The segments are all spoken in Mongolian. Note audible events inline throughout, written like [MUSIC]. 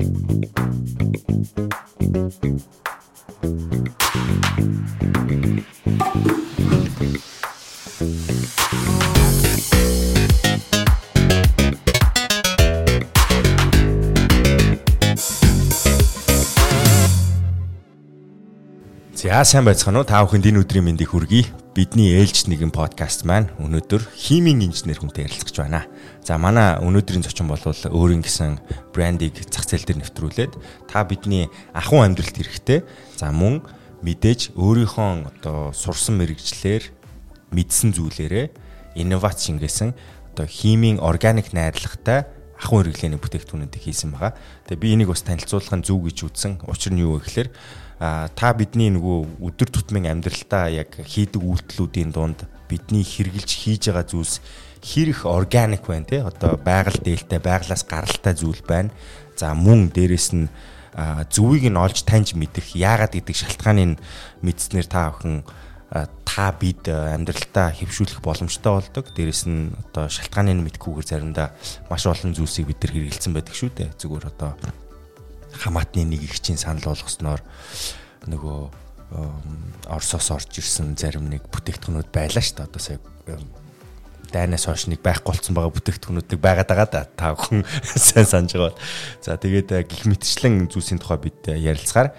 Thank you. За сайн байцгаана уу? Та бүхэнд энэ өдрийн мэндийг хүргэе. Бидний ээлж нэгэн подкаст маань өнөөдөр химийн инженер хүнтэй ярилцж байна. За манай өнөөдрийн зочин бол өөрийн гэсэн брендийг зах зээл дээр нэвтрүүлээд та бидний ахуй амьдралд хэрэгтэй. За мөн мэдээж өөрийнхөө одоо сурсан мэрэгчлэр мэдсэн зүйлээрээ инновац шингээсэн одоо химийн органик найрлагатай ахуй хэрэглээний бүтээгдэхүүнүүдийг хийсэн байгаа. Тэгээ би энийг бас танилцуулахын зөв гэж үзсэн. Учир нь юу вэ гэхээр та бидний нөгөө өдөр тутмын амьдралдаа яг хийдэг үйлдэлүүдийн дунд бидний хэрэгжилж хийж байгаа зүйлс хэрэг органик байна те одоо байгаль дээлтэй байглаас гаралтай зүйл байна. За мөн дээрэс нь зөвийг нь олж таньж мэдэх яагаад гэдэг шалтгааныг мэдснээр та бүхэн та бид амьдралдаа хэвшүүлэх боломжтой болдог. Дээрэс нь одоо шалтгааныг мэдхгүйгээр заримдаа маш олон зүйлсийг бид нар хэрэгэлсэн байдаг шүү дээ. Зүгээр одоо хамаатны нэг их чинь санал болгосноор нөгөө Оросоос орж ирсэн зарим нэг бүтээгдэхүүнүүд байлаа шүү дээ. Одоо сая дайнаас хойш нэг байхгүй болсон байгаа бүтээгдэхүүнүүдийг байгаад байгаа да. Та бүхэн [LAUGHS] сайн санаж байгаа. За тэгээд гих мэтчлэн зүйлсийн тухай бид ярилцгаар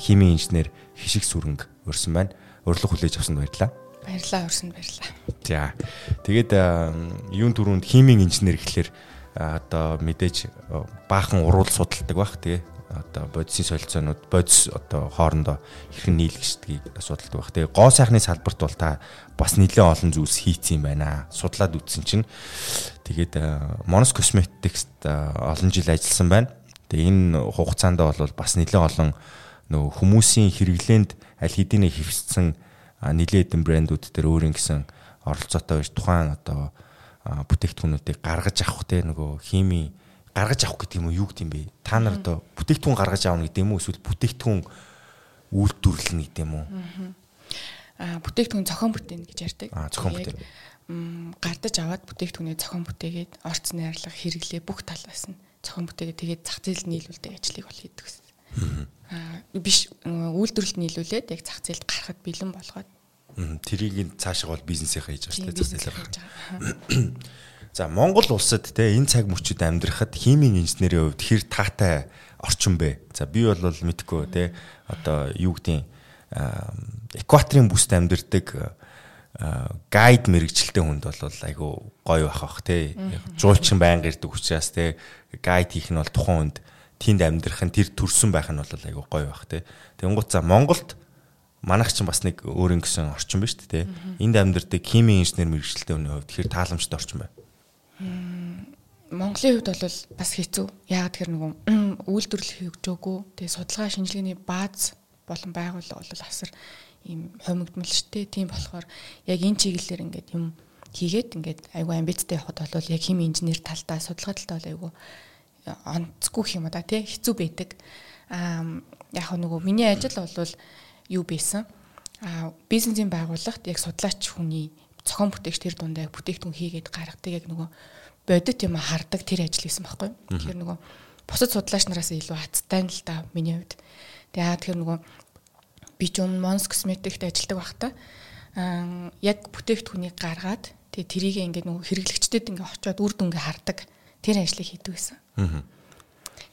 химийн инженер хишиг сүрэнг өрсөн байна. Урилга хүлээж авсанд баярлалаа. Баярлалаа өрсөнд баярлалаа. За тэгээд юун түрүүнд химийн инженер гэхэлэр одоо мэдээж баахан уруул судалдаг бах тэгээ одоо бодисын солилцоонууд бодис одоо хоорондоо хэрхэн нийлгэждгийг асуудалтай байх. Тэгээ гоо сайхны салбарт бол та бас нэлээд олон зүйлс хийцэн юм байна. Судлаад үтсэн чинь тэгээд Monos Cosmetics олон жил ажилласан байна. Тэгээ энэ хугацаанд бол бас нэлээд олон нөө хүмүүсийн хэрэглээнд аль хэдийн хэвсцэн нэлээд хэдэн брэндүүд дээр өөрийн гэсэн оролцоотой байж тухайн одоо бүтээгдэхүүнүүдийг гаргаж авах те нөгөө хими гаргаж авах гэдэг юм уу юу гэдэг юм бэ? Та нар одоо бүтээгдэхүүн гаргаж аавна гэдэг юм уу эсвэл бүтээгдэхүүн үйлдвэрлэнэ гэдэг юм уу? Аа бүтээгдэхүүн зохион бүтээнэ гэж ярьдаг. Аа зохион бүтээн. Гардаж аваад бүтээгдэхүүнээ зохион бүтээгээд орц найрлага хэрэглээ бүх талаас нь зохион бүтээгээд тэгээд зах зээлд нийлүүлдэг ажлыг бол хийдэг гэсэн. Аа биш үйлдвэрлэлд нийлүүлээд яг зах зээлд гарахад бэлэн болгоод тэрийг цаашаа бол бизнесийнхаа хийж байгаа шүү дээ зах зээлээр. [COUGHS] За Монгол улсад те энэ цаг мөчид амьдрахад химийн инженерийн хувьд хэр таатай орчин бэ? За би бол мэдгүй те. Одоо юу гэдгийг экваторын бүст амьдардаг гайд мэрэгчлээ хүнд бол айгу гоё байх бах те. Жуулчин байнга ирдэг учраас те гайд хийх нь бол тухайн хүнд тэнд амьдрах нь тэр төрсөн байх нь бол айгу гоё байх те. Тэгэнгუთ за Монголд манайх чинь бас нэг өөр юм гисэн орчин ба шүү дээ энд амьдардаг химийн инженер мэрэгчлээ хүний хувьд хэр тааламжтай орчин байна Монголын хувьд бол бас хэцүү. Яг тэр нөгөө үйлдвэрлэл хийгдээгүй. Тэгээ судалгаа шинжилгээний бааз болон байгууллага бол асар ийм хомигдмал штэ. Тийм болохоор яг энэ чиглэлээр ингээд юм хийгээд ингээд айгүй амбицтай явхад бол яг хим инженер талдаа судалгаа талдаа бол айгүй онцгүй юм да тий хэцүү байдаг. Аа яг нөгөө миний ажил бол юу байсан? Аа бизнесийн байгууллагт яг судлаач хүний цохон бүтээгч тэр дундаа бүтээгдэхүүн хийгээд гаргадаг яг нөгөө бодит юм хардаг тэр ажил хийсэн байхгүй. Тэгэхээр нөгөө бусад судлаач нараас илүү хацтай л да миний хувьд. Тэгээ яа тэгэхээр нөгөө би ч өмнө Mons Cosmetics-т ажилладаг байхдаа аа яг бүтээгдэхүүнийг гаргаад тэгээ тэрийг ингээд нөгөө хэрэглэгчдэд ингээд очиод үр дүнгээ хардаг тэр ажлыг хийдэг гэсэн.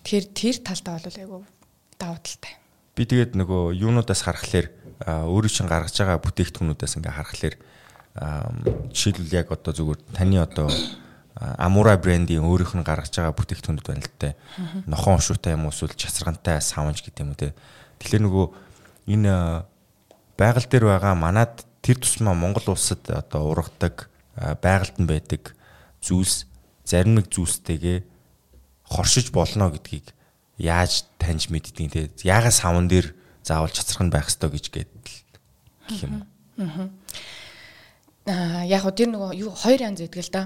Тэгэхээр тэр талдаа бол айгүй давуу талтай. Би тэгээд нөгөө юунуудаас харахаар өөрөө чинь гаргаж байгаа бүтээгдэхүүнүүдээс ингээ харахаар жишээлбэл яг одоо зүгээр таны одоо Амура брендийн өөрийнх нь гаргаж байгаа бүтээгдэхүүнүүд байна л дээ. Нохон уушуутай юм уусвал часрантай савнж гэдэг юм уу те. Тэгэхээр нөгөө энэ байгаль дээр байгаа манад тэр тусмаа Монгол улсад одоо ургадаг байгальд нь байдаг зүйлс зарим нэг зүйлстэйгээ хоршиж болно гэдгийг яаж таньж мэддэг те. Яагаас савн дээр заавал чацрах нь байх ёстой гэж гээд гэх юм. Аа яг гоо тэр нөгөө юу хоёр янз байдаг л да.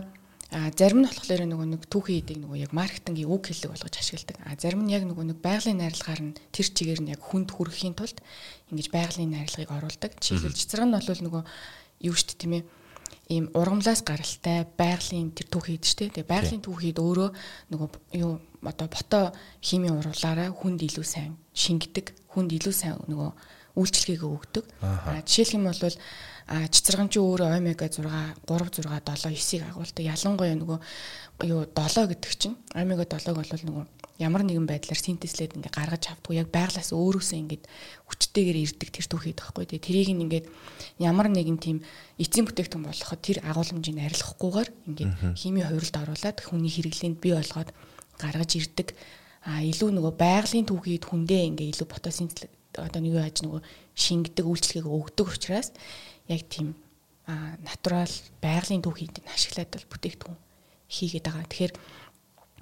А зарим нь болохоор нөгөө нэг түүхийн эдийг нөгөө яг маркетингийн үг хэллэг болгож ашигладаг. А зарим нь яг нөгөө нэг байгалийн найрлагаар нь тэр чигээр нь яг хүнд хүрэхийн тулд ингэж байгалийн найрлагыг оруулдаг. Жишээлбэл цэцрэг нь бол нөгөө юу штэ тийм ээ ийм ургамлаас гаралтай байгалийн тэр түүхийд штэ. Тэгээ байгалийн түүхийд өөрөө нөгөө юу одоо бото химийн урвалаараа хүнд илүү сайн шингэдэг, хүнд илүү сайн нөгөө үйлчлэгийг өгдөг. Жишээлх юм бол а цэцэргэн чи өөрөө омега 6 3 6 7 9-ийг агуулдаг. Ялангуяа нөгөө юу 7 гэдэг чинь омега 7-г бол нөгөө ямар нэгэн байдлаар синтезлээд ингээ гаргаж авдгүй яг байглаас өөрөөсөө ингээд хүчтэйгээр ирдэг тэр түүхийд байхгүй тий тэрийг ингээд ямар нэгэн тийм эцсийн бүтээгдэхүүн болгоход тэр агуулмжийг арилгахгүйгээр ингээд химийн хувиралд оруулаад хүний хэрэглээнд бий болгоод гаргаж ирдэг. А илүү нөгөө байгалийн түүхийд хүндээ ингээ илүү фотосинтез одоо нэг яаж нөгөө шингэдэг үйлчлэгийг өгдөг учраас яг тийм а натурал байгалийн түүхийд ашиглаад бол бүтээгдэхүүн хийгээд байгаа. Тэгэхээр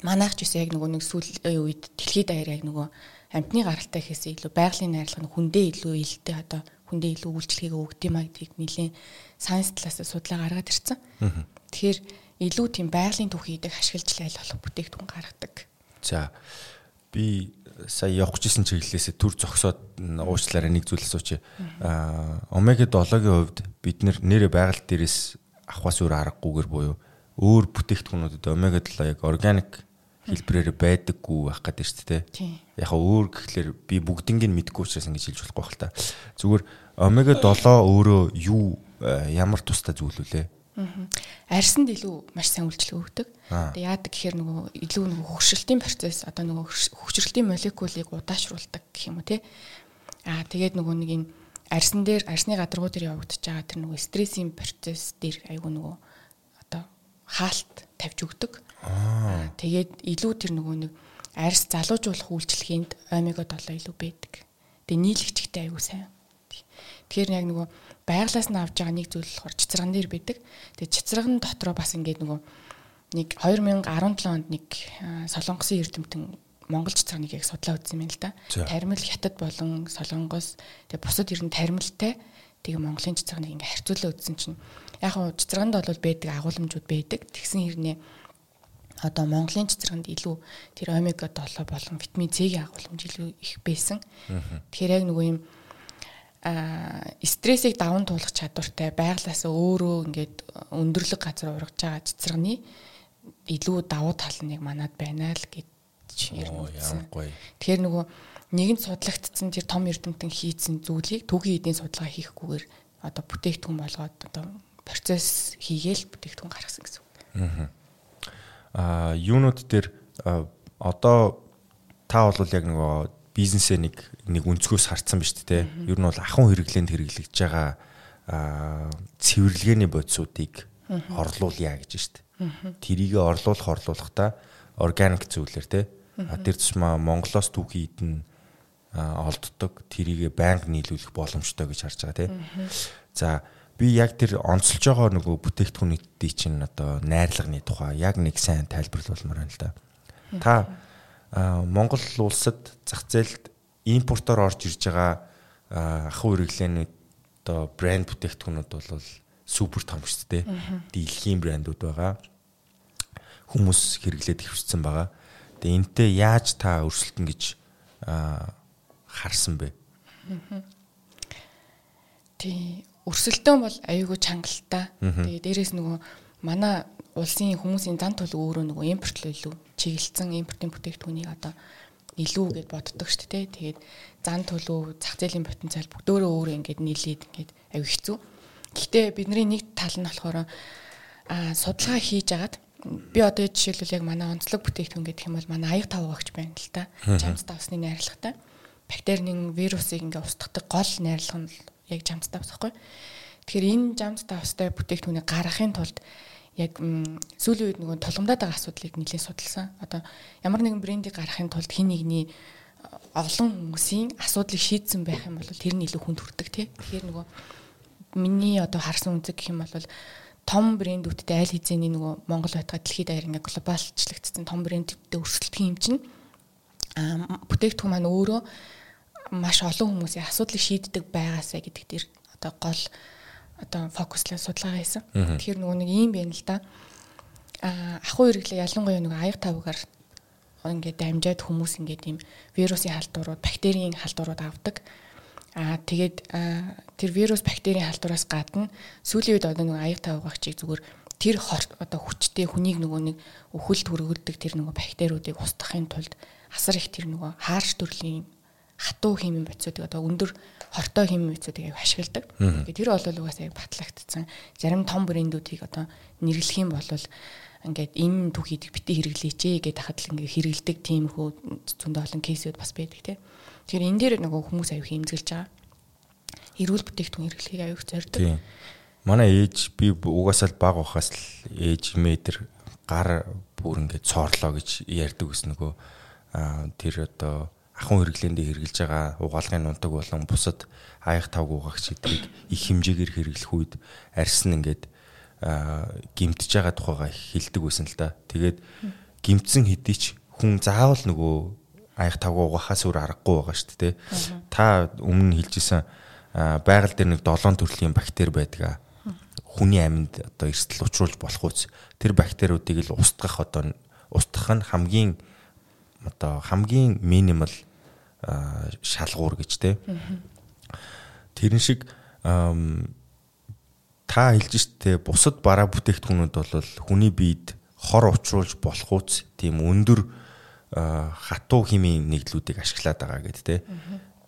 манайх ч гэсэн яг нөгөө нэг сүүл үед дэлхийд даяар яг нөгөө амтны гаралтай гэхээс илүү байгалийн найрлага нь хүндээ илүү илтэй одоо хүндээ илүү үйлчлэгийг өгд юм а гэдгийг нэлийн сайенс талаас судалгаа гаргаад ирсэн. Тэгэхээр илүү тийм байгалийн түүхийдэг ашиглаж айл болох бүтээгдэхүүн гаргадаг. За би сая явах гэжсэн чиглэлээсээ төр зогсоод уучлаарай нэг зүйл асууч. Аа омега 7-гийн хувьд бид нэр байгаль дээрээс авахаас өөр аргагүйгээр буюу өөр бүтээгдэхүүнүүдэд омега 7 яг органик хэлбэрээр байдаггүй байх гэдэг шүү дээ. Яг өөр гэхлээр би бүгднийг нь мэдгүй учраас ингэж хэлж болохгүй хэл та. Зүгээр омега 7 өөрөө юу ямар тустай зүйл үлээ? Арьсанд илүү маш сайн үйлчлэг өгдөг. Тэгээ яадаг гэхээр нөгөө илүү нөгөө хөгшрөлтийн процесс одоо нөгөө хөгшрөлтийн молекулыг удаашруулдаг гэх юм уу те. Аа тэгээд нөгөө нэг энэ арьсан дээр арьсны гадаргуу дээр явагдаж байгаа тэр нөгөө стрессийн процесс дээр айгүй нөгөө одоо хаалт тавьж өгдөг. Аа. Тэгээд илүү тэр нөгөө нэг арьс залуужуулах үйлчлэгэнд омега 7 илүү байдаг. Тэгээ нийлэгчтэй аягүй сайн. Тэгэхээр яг нөгөө байглаас нь авж байгаа нэг зүйл болохоор цэцэрган дээр байдаг. Тэгээ цэцэрган дотроо бас ингээд нөгөө нэг 2017 онд нэг солонгосын эрдэмтэн Монгол цэцэрганийг яг судлаа үзсэн юм л да. Тармил хятад болон солонгос тэгээ бусад ерэн тармилтай тэгээ Монголын цэцэрганийг ингээ харьцуулаад үзсэн чинь яг хуу цэцэрганд бол байдаг агуулмжууд байдаг. Тэгсэн хэрнээ одоо Монголын цэцэрэнд илүү тэр омега 7 болон витамин C-ийн агуулмж илүү их байсан. Тэгэхээр яг нөгөө юм стрессийг даван туулах чадвартай байглаас өөрөө ингээд өндөрлөг газар ургаж байгаа цэцэргний илүү давуу тал нь яг манад байна л гэж ярьсан. Тэгэхээр нөгөө нэгэнт судлагдсан тэр том эрдэмтэн хийцэн зүйлийг түүхийн эдийн судалгаа хийхгүйгээр одоо бүтээгдэхүүн болгоод одоо процесс хийгээл бүтээгдэхүүн гаргасан гэсэн үг. Аа юунууд дээр одоо та бол яг нөгөө бизнесээ нэг нэг өнцгөөс харцсан биз дээ. Ер нь бол ахын хэрэглээнд хэрэглэгдэж байгаа цэвэрлэгээний бодисуудыг орлуулъя гэж штт. Тэрийг орлуулах орлуулахдаа органик зүйлэр те. Тэр тусмаа Монголоос түүхий идэн олддог. Тэрийг байнга нийлүүлэх боломжтой гэж харж байгаа те. За би яг тэр онцолж байгаа нөгөө бүтээгдэхүүнүүдийн чинь одоо найрлагын тухай яг нэг сайн тайлбарлуулмаар байна л да. Та Монгол улсад зах зээлд импортоор орж ирж байгаа ахуй хэрэглээнүүд одоо брэнд бүтээгдэхүүнүүд бол супер том шүү дээ. Дэлхийн брэндүүд байгаа. Хүмүүс хэрэглээд хөвчсөн байгаа. Тэгээ энтэй яаж та өрсөлдөн гэж харсан бэ? Тий өрсөлдөөн бол аюулгүй чангалтай. Тэгээ дээрэс нөгөө манай улсын хүмүүсийн зан төлөв өөрөө нөгөө импортлоо илүү чиглэлсэн импортын бүтээгдэхүүнийг одоо илүү гэж боддог шүү дээ. Тэгээд зан төлөв, зах зээлийн потенциал бүгдөө өөрөө ингээд нийлээд ингээд аюу хэцүү. Гэхдээ бидний нэг тал нь болохоор а судалгаа хийж агаад би одоо жишээлбэл яг манай онцлог бүтээгдэхүүн гэдэг юм бол манай аяг тав багч байна л та. Жамс давсны найрлагатай. Бактерийн вирусыг ингээ устгадаг гол найрлага нь яг жамц давс байхгүй. Тэгэхээр энэ жамц давстай бүтээгдэхүүнийг гаргахын тулд яг сүүлийн үед нөгөө тулгамдаад байгаа асуудлыг нэлээд судалсан. Одоо ямар нэгэн брендийг гаргахын тулд хин нэгний олон хүмүүсийн асуудлыг шийдсэн байх юм бол тэр нь илүү хүнд хүрдэг тий. Тэгэхээр нөгөө миний одоо харсан үнцэг гэх юм бол том брэндүүдтэй аль хэзээний нөгөө Монгол байтга дэлхийд даяар ингээ глобалчлагдсан том брэндүүдтэй өрсөлдөх юм чинь а бүтээгдэхүүн маань өөрөө маш олон хүмүүсийн асуудлыг шийддэг байгаасаа гэдэг дээр одоо гол одоо фокуслаа судалгаа хийсэн. Тэгэхээр нөгөө нэг юм байна л да. А ахуй хэрэглээ ялангуяа нөгөө аяг тавгаар ингээд дамжаад хүмүүс ингээд ийм вирусын халдварууд, бактерийн халдварууд авдаг. Аа тэгээд тэр вирус бактерийн халдвараас гадна сүүлийн үед одоо нэг аяг тавгаагчийг зүгээр тэр одоо хүчтэй хүнийг нөгөө нэг өхөлд хүргүүлдэг тэр нөгөө бактериудыг устгахын тулд асар их тэр нөгөө хаарш төрлийн хатуу химийн бодисуудыг одоо өндөр хортой химийн бодисуудыг ашигладаг. Тэгээд тэр бол угаасаа аяг батлагдсан. Зарим том брэндүүдийг одоо нэрлэх юм бол ингээд энэ түүхийд бити хэрэглээч ээ гэдэг хадл ингээд хэрэгэлдэг тиймэрхүү зөндөө олон кейсүүд бас байдаг тийм. Тэгэхээр энэ дээр нөгөө хүмүүс аяг хэмзэлж байгаа. Эрүүл бүтээгдэхүүн хэрэглэхийг аяг зорддог. Тийм. Манай ээж би угаасаа л баг ухаас л ээж метр гар бүр ингээд цоорлоо гэж ярьдаг ус нөгөө тэр одоо ахын хэрэглээндээ хэрэгжилж байгаа угаалгын нунтаг болон бусад аяг тав угаагч эдрийг их хэмжээгээр хэрэглэх үед арьс нь ингээд гимтэж байгаа тухайга хэлдэг байсан л да. Тэгээд гимтсэн хэдий ч хүн заавал нөгөө аяг тав угаахаас өөр аргагүй байгаа шүү дээ. Та өмнө хэлжсэн байгаль дээр нэг 7 төрлийн бактери байдаг. Хүний амьд одоо эрсдэл учруулж болох үс. Тэр бактериудыг л устгах одоо устгах нь хамгийн одоо хамгийн минимал шалгуур гэж те. Тэрэн шиг та хэлж штэ бусад бараа бүтээгдэхүүнүүд бол хүний биед хор учруулж болох үс тийм өндөр хатуу химийн нэгдлүүдийг ашиглаад байгаа гэдэг те.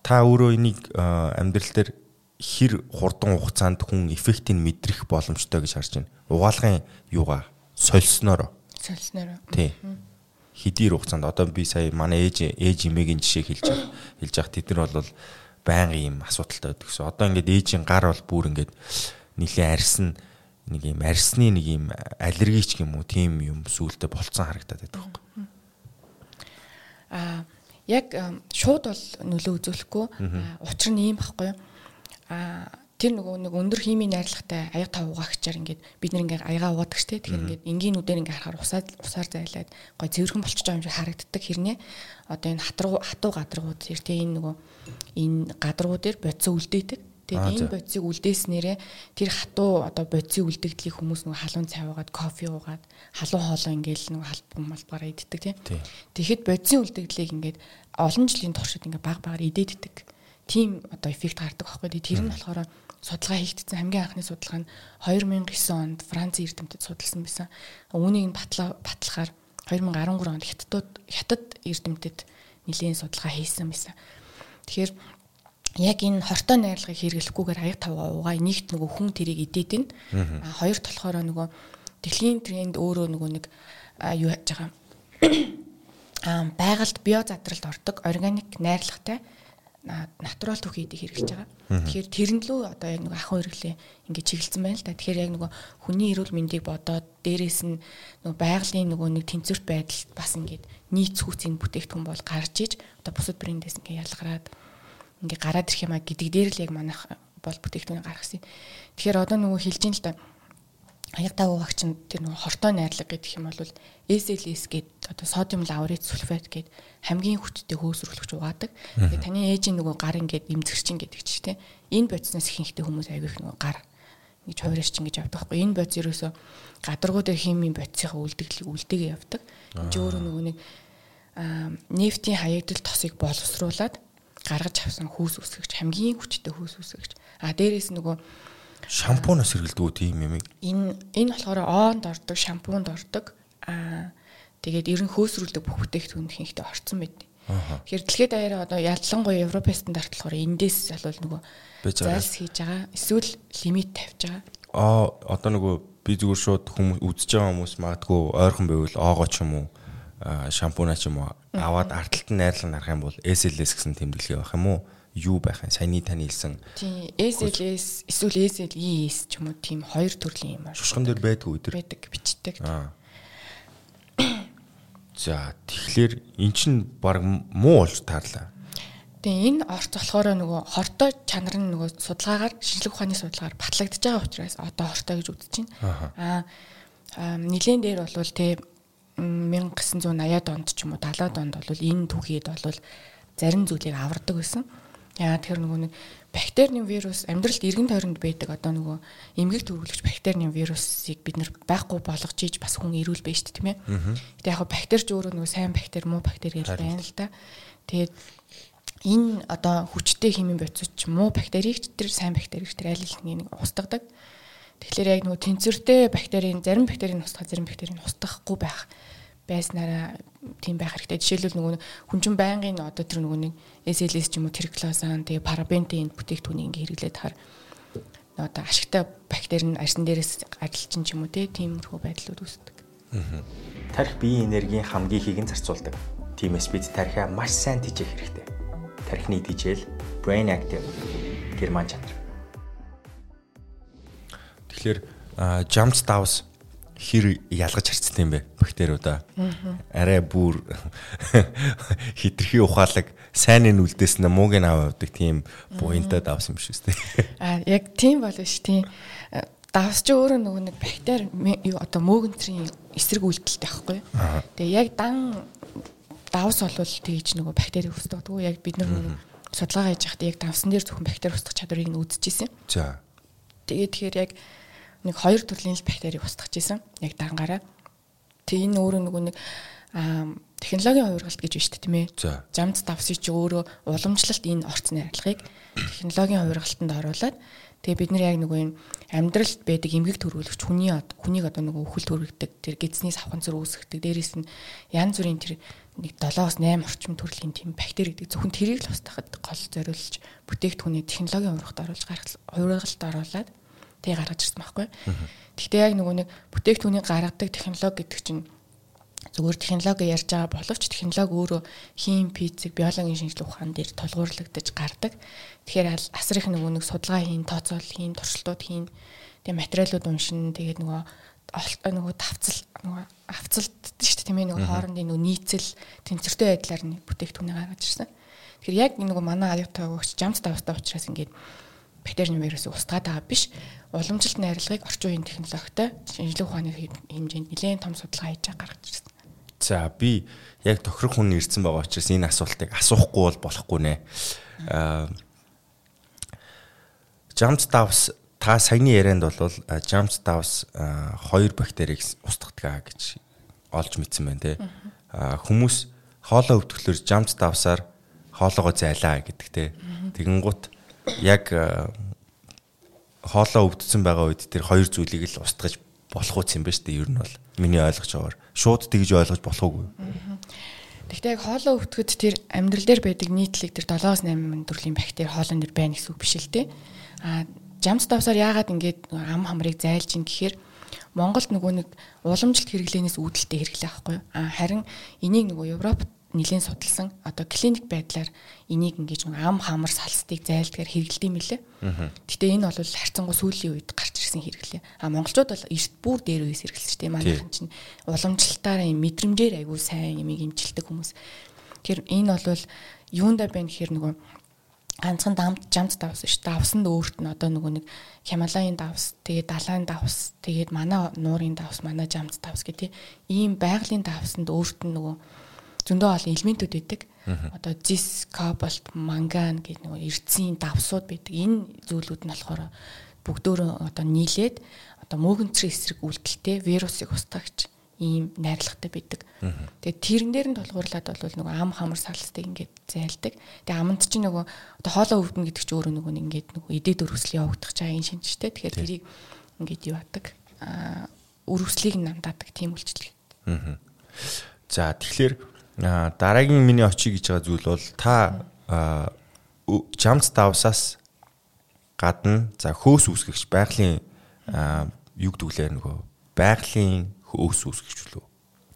Та өөрөө энийг амьдрал дээр хэр хурдан хугацаанд хүн эффектийг мэдрэх боломжтой гэж харж байна. Угаалгын юугаа сольсноор. Сольсноор. Тий хэдийн хугацаанд одоо би сая манай ээж ээж эмээгийн жишээ хэлж хэлж явах тэд нар бол байнга ийм асуудалтай байдаг гэсэн. Одоо ингээд ээжийн гар бол бүр ингээд нилээ арьсан нэг ийм арьсны нэг ийм аллергич юм уу тийм юм сүултэ болцсон харагдаад байдаг байхгүй. Аа яг шууд бол нөлөө үзүүлэхгүй. Учир нь ийм байхгүй? Аа тэр нөгөө нэг өндөр химийн найрлагатай аяга тав угаагчаар ингээд бид нэг ингээд аяга угаадаг штэ. Тэгэхээр ингээд энгийнүүдээр ингээд харахаар усаар усаар зайлаад гой цэвэрхэн болчихж байгаа юм шиг харагддаг хэрнээ. Одоо энэ хатруу хатуу гадаргууд зэр тэ энэ нөгөө энэ гадаргуу дээр бодис үлдээдэг. Тэгээд энэ бодисыг үлдээснээрээ тэр хатуу одоо бодисыг үлдэгдлийг хүмүүс нөгөө халуун цай уугаад кофе уугаад халуун хоолоо ингээд нөгөө халбан малбараа иддэг тийм тэгэхэд бодисын үлдэгдлийг ингээд олон жилийн туршид ингээд баг багаар идээддэг тийм одоо эффект гардаг байхгүй. Тэр нь болохоор судалгаа хийгдсэн хамгийн анхны судалгаа нь 2009 онд Францын эрдэмтэд судалсан байсан. Үүнийг нь батлахаар 2013 онд хятадууд хятад эрдэмтэд нэлийн судалгаа хийсэн байсан. Тэгэхээр яг энэ хортой найрлагыг хэрэглэхгүйгээр аяг тавгаа угаа нэгт нөгөө хүн тэрийг идээд. А хоёрт болохоор нөгөө дэлхийн тренд өөрөө нөгөө нэг юу яаж байгаа [COUGHS] аа байгальд био задралд ордог органик найрлагатай натурал түүхийдийг хэрэглэж байгаа. Тэгэхээр тэрэн лөө одоо яг нэг ахын хэрэглээ ингээд чиглэлсэн байна л да. Тэгэхээр яг нөгөө хүний эрүүл мэндийг бодоод дээрээс нь нөгөө байгалийн нөгөө нэг тэнцвэрт байдал бас ингээд нийт хүүцийн бүтээгдэхүүн бол гарч иж одоо бусад брэндээс ингээд ялгараад ингээд гараад ирэх юм а гэдэг дээр л яг манайх бол бүтээгдэхүүнийг гаргасан. Тэгэхээр одоо нөгөө хэлж ин л да аягтаа уугч нь тэр нөгөө хортой найрлага гэдэг юм бол SLS гэдэг одоо содиум лаурет сульфат гэдэг хамгийн хүчтэй хөөсрүүлэгч угаадаг. Тэгээ таны ээжийн нөгөө гар ингээд имзэгчин гэдэг чи тээ. Энэ бодиснаас ихэнхдээ хүмүүс аяг их нөгөө гар ингэж хуурайш чинь гэж явдаг байхгүй. Энэ бодис ерөөсө гадаргуу дээр химийн бодисынхаа үлдэгдлийг үлдээгээ явдаг. Энд өөрөө нөгөө нэг нефтийн хаягдал тосыг боловсруулад гаргаж авсан хөөс үсгэгч хамгийн хүчтэй хөөс үсгэгч. А дээрээс нөгөө шампунаас хэргэлдэг үү тийм юм. Энэ энэ болохоороонд ордог, шампунд ордог. Аа тэгээд ер нь хөөсрүүлдэг бүх бүтээгдэхүүн ихэнхдээ орцсон байдаг. Тэгэхээр дэлхийд даяараа одоо ялангуяа Европын стандарт болохоор эндээс бол нөгөө зайлс хийж байгаа. Эсвэл лимит тавьж байгаа. Аа одоо нөгөө би зүгээр шууд хүмүүс үзэж байгаа хүмүүс магадгүй ойрхон байвал оогоо ч юм уу шампуна ч юм уу аваад артталт нь найрлан харах юм бол SLS гэсэн тэмдэглэгээ байх юм уу? Юу байх юм саяны тань хэлсэн. Тийм SLS эсвэл SLES ч юм уу? Тийм хоёр төрлийн юм аа шушган дээр байдгүй өдөр байдаг бичдэг. За тэгэхээр эн чин баг муу болж таарлаа Тэгээ энэ орц болохоор нөгөө хортой чанар нь нөгөө судалгаагаар шинжлэх ухааны судалгаагаар батлагдж байгаа учраас одоо хортой гэж үзэж байна. Аа нэгэн дээр бол тэ 1980-аад онд ч юм уу 70-аад онд бол энэ түүхийд бол зарим зүйлийг авардаг байсан. Яа тэр нөгөө нэг бактерийн вирус амьдралд эргэн тойронд байдаг одоо нөгөө эмгэг төрүүлэгч бактерийн вирусыг бид нэр байхгүй болгож ийж бас хүн ирүүл байж шүү дээ тийм ээ. Гэтэ яг бактерич өөрөө нөгөө сайн бактери муу бактери гэж байна л да. Тэгээд энэ одоо хүчтэй химийн бодисч муу бактерийг тэр сайн бактерийг тэр аль нэг устгадаг. Тэгэхээр яг нөгөө тэнцвэртэй бактерийн зарим бактерийг устгах, зарим бактерийг устгахгүй байх байснараа тийм байх хэрэгтэй. Жишээлбэл нөгөө хүнчин байнгын одоо тэр нөгөө нэг SLS ч юм уу терклозан тэгээ парабентийн бүтээгдэхүүнийг ингээ хэрэглээд хахаар одоо ашигтай бактери нь арьсан дээрээс ажилчин ч юм уу тиймэрхүү байдлууд үүсдэг. Тарих биеийн энергийн хамгийн ихийг нь зарцуулдаг. Тиймээс бид тарихаа маш сайн тижээх хэрэгтэй тархины дижэл brain active герман чанар. Тэгэхээр jump staus хэр ялгаж харцсан юм бэ бактериудаа. Арай бүр [LAUGHS] хитрхи ухаалаг сайн нь үлдээс нь мууг нь аваадаг тийм буянтад авсан юм шүү дээ. [LAUGHS] А яг тийм бол биш тийм давс чи өөрөө нөгөө нэг бактери одоо мөөгөнтрийн эсрэг үйлдэлтэй байхгүй. Тэгээ яг дан давс болвол тэгж нөгөө бактери өсдөгдгөө яг бид нар судалгаа хийж байхдаа яг давсан дээр зөвхөн бактери устгах чадварыг нь үзчихсэн. За. Тэгээд тэгэхээр яг нэг хоёр төрлийн л бактерийг устгах гэсэн. Яг дангаараа. Тэг энэ өөрөө нөгөө нэг технологийн хувиргалт гэж байна шүү дээ тийм ээ. Жамц давсыг чи өөрөө уламжлалт энэ орцны арилгыг технологийн хувиргалтанд оруулаад тэгээ бид нар яг нөгөө юм амьдралд байдаг эмгэг төрүүлэгч хүний хүнийг одоо нөгөө өхөл төрөгдөг тэр гидсний савхан зүр үүсгдэг дээрэс нь янз бүрийн тэр нэг 7-8 орчим төрлийн тийм бактери гэдэг зөвхөн тэрийг л устгахад гол зориулж бүтээгдэхүүний технологийн урагт оруулж хувиргалт оруулаад тэг гаргаж ирсэн байхгүй. Гэхдээ яг нөгөө нэг бүтээгдэхүүний гаргадаг технологи гэдэг чинь зүгээр технологи ярьж байгаа боловч технологи өөрөө хим, физик, биологийн шинжилгээ ухаан дээр тулгуурлагдаж гардаг. Тэгэхээр асар их нөгөө нэг судалгаа хийн, тооцоол хийн, туршилтууд хийн, тэгээ материалууд уншин, тэгээд нөгөө нөгөө давцал нөгөө авцалт шүү дээ тийм ээ нөгөө хоорондын нөгөө нийцэл тэнцвэртэй байдлаар нэг бүтээгдэхүүнээ гаргаж ирсэн. Тэгэхээр яг нөгөө манай аюутай өгч жамц давстай учраас ингээд бактерийн вирусыг устгаад байгаа биш. Уламжлалтын арилгыг орчин үеийн технологитой шинжилгээ ухааны хэмжээнд нэлээд том судалгаа хийж гаргаж ирсэн. За би яг тохирох хүн ирсэн байгаа учраас энэ асуултыг асуухгүй бол болохгүй нэ. Аа жамц давс та саяны ярианд бол James Dawes хоёр бактерийг устгадаг гэж олж мэдсэн байна те. Хүмүүс хоолоо өвтгөлөөр James Dawes-аар хоолоогоо зайлаа гэдэг те. Тэгэнгუთ яг хоолоо өвдсөн байгаа үед тэр хоёр зүйлийг л устгаж болох үс юм ба штэ ер нь бол миний ойлгож байгаагаар шууд тэгж ойлгож болох уу Гэхдээ яг хоолоо өвтгөд тэр амьдрал дээр байдаг нийтлэг тэр 7-8 төрлийн бактери хоолон дээр байна гэсэн үг биш л те. А Жамс давсаар яагаад ингэж ам хамрыг зайлж ин гэхээр Монголд нөгөө нэг уламжлалт хэрэглэнээс үүдэлтэй хэрэглээ байхгүй юу? А харин энийг нөгөө Европт нэлийн судалсан одоо клиник байдлаар энийг ингэж ам хамар салстыг зайлдгаар хэрэглэдэг юм лээ. Гэтэ энэ бол харьцангуй сүүлийн үед гарч ирсэн хэрэглээ. А монголчууд бол эрт бүр дээр үес хэрэглэж штэ манайхан чинь уламжлалтаараа юм мэдрэмжээр айгүй сайн юмыг имжилдэг хүмүүс. Тэр энэ бол юунда байна гэхээр нөгөө ганцхан дамт жамт давс ш давсанд өөрт нь одоо нөгөө нэг Хималайн давс тэгээд далайн давс тэгээд манай нуурын давс манай жамт давс гэдэг ийм байгалийн давсанд өөрт нь нөгөө зөндөө олон элементүүд байдаг. Одоо зис, кобальт, манган гэдэг нөгөө эрдсийн давсууд байдаг. Энэ зүйлүүд нь болохоор бүгдөө одоо нийлээд одоо мөөгөнцрийн эсрэг үйлдэлтэй вирусыг устгагч ийм найрлагатай байдаг. Тэгээд тэрэн дээр нь тулгуурлаад бол нөгөө ам хамар салстыг ингээд зайлдаг. Тэгээд аманд чинь нөгөө одоо хоолоо өвдөн гэдэг чинь өөрөө нөгөө ингээд нөгөө эдээд өрөсөл явагдах чагийн шинжтэй. Тэгэхээр тэрийг ингээд юу адаг аа өрөслийг намдаадаг тийм үйлчлэг. За тэгэхээр дараагийн миний очие гэж байгаа зүйл бол та жамц давсаас гадна за хөөс үүсгэгч байгалийн юг дүглээр нөгөө байгалийн өөс үүсгэж лөө.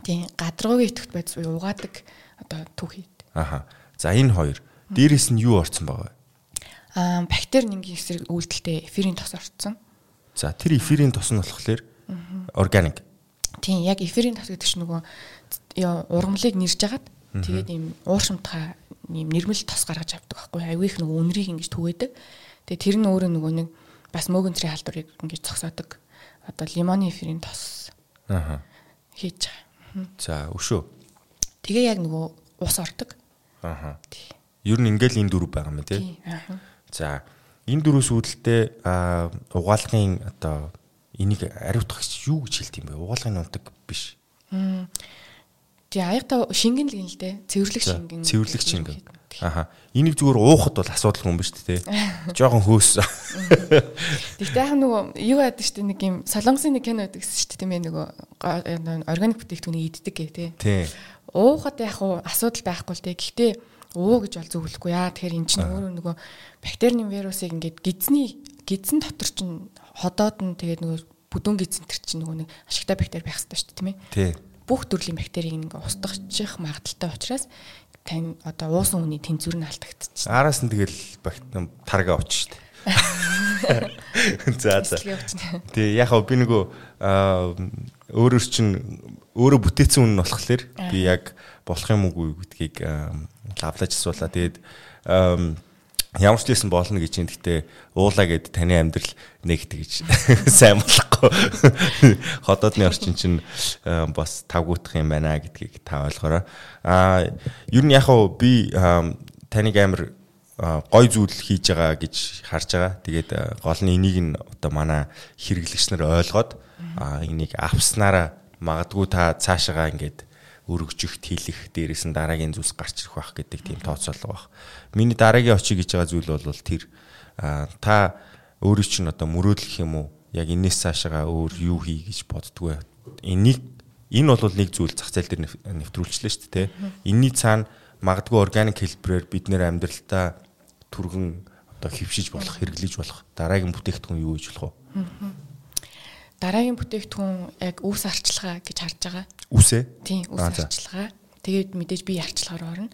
Тийм гадаргуугийн идэвхт байц угаадаг одоо түүхий. Аха. За энэ хоёр дээрэс нь юу орцсон байгаа вэ? Аа бактери нингийн эсрэг үйлдэлтэй эфирийн тос орцсон. За тэр эфирийн тос нь болохоор органик. Тийм яг эфирийн тос гэдэг чинь нөгөө ургамлыг нэрж агаад тэгээд ийм ууршимтгаа ийм нэрмэл тос гаргаж авдаг байхгүй айгүй их нөгөө үнрийг ингэж түгээдэг. Тэгээд тэр нь өөрөө нөгөө нэг бас мөөгөнцрийн халдварыг ингэж зогсоодог. Одоо лимоны эфирийн тос Аа. хийж байгаа. За өшөө. Тэгээ яг нөгөө ус ордог. Аа. Ер нь ингээл энэ дөрв байгаа юм тий. Аа. За энэ дөрвөөс үүдэлтэй угаалгын одоо энийг ариутгах юу гэж хэлт юм бэ? Угаалгын унтаг биш. Тий аяга шингэн л гин л дээ. Цэвэрлэг шингэн. Цэвэрлэг шингэн. Аха. Энийг зүгээр уухад бол асуудал юм ба шүү дээ. Жохон хөөс. Тэгтээ яг нөгөө юу яадаг шүү дээ нэг юм солонгосын нэг кино байдаг шүү дээ тийм ээ нөгөө органик бүтээгдэхүүнийг иддэг гэх. Тий. Уухад яг уу асуудал байхгүй л дээ. Гэхдээ уу гэж бол зөвлөхгүй яа. Тэгэхээр эн чинь өөрөө нөгөө бактерийн вирусыг ингээд гидсний гидсэн дотор чинь ходоод нь тэгээд нөгөө бүдүүн гидсэн төр чинь нөгөө нэг ашигтай бактери байх хэрэгтэй шүү дээ тийм ээ. Тий. Бүх төрлийн бактерийг ингээ устгахчих магадaltaй учраас тань одоо уусан хүний тэнцвэр нь алдагдчихсан. Араас нь тэгэл бактери тарга авч штт. [LAUGHS] За за. Тий яг би нөгөө өөрөөр чинь өөрөө бүтээсэн үн нь болохоор би яг болох юм уу гэдгийг лавлаж асуулаа. Тэгээд ямар ч лсэн болно гэж юм. Гэтэ уулаа гэд таны амьдрал нэг тэгж [LAUGHS] сайн болохгүй. [LAUGHS] Ходоодны орчин чинь бас тавгуутах юм байна гэдгийг та ойлгоорой. Аа ер нь яг уу би таныг амар гой зүйл хийж байгаа гэж харж байгаа. Тэгээд гол нь энийг нь одоо манай хэрэглэгч нар ойлгоод энийг авснараа магадгүй та цаашаа ингээд өргөжихт хийлэх дээрээс нь дараагийн зүйлс гарч ирэх байх гэдэг тийм тооцоолго баг. Миний дараагийн очиг гэж байгаа зүйл бол тэр та өөрийн чинь одоо мөрөөдлөх юм уу? Яг энэс цаашаа өөр юу хий гэж боддгоо. Энийг энэ бол нэг зүйл зах зээл дээр нэвтрүүлчлээ шүү дээ. Энийний цаана магадгүй органик хэлбэрээр бид нэр амьдралтаа түргэн одоо хөвшиж болох, хэрэглэж болох дараагийн бүтээгдэхүүн юу гэж болох вэ? дараагийн бүтээгдэхүүн яг үс арчилгаа гэж харж байгаа. Үсээ? Тийм, үс арчилгаа. Тэгээд мэдээж би арчилгаар орно.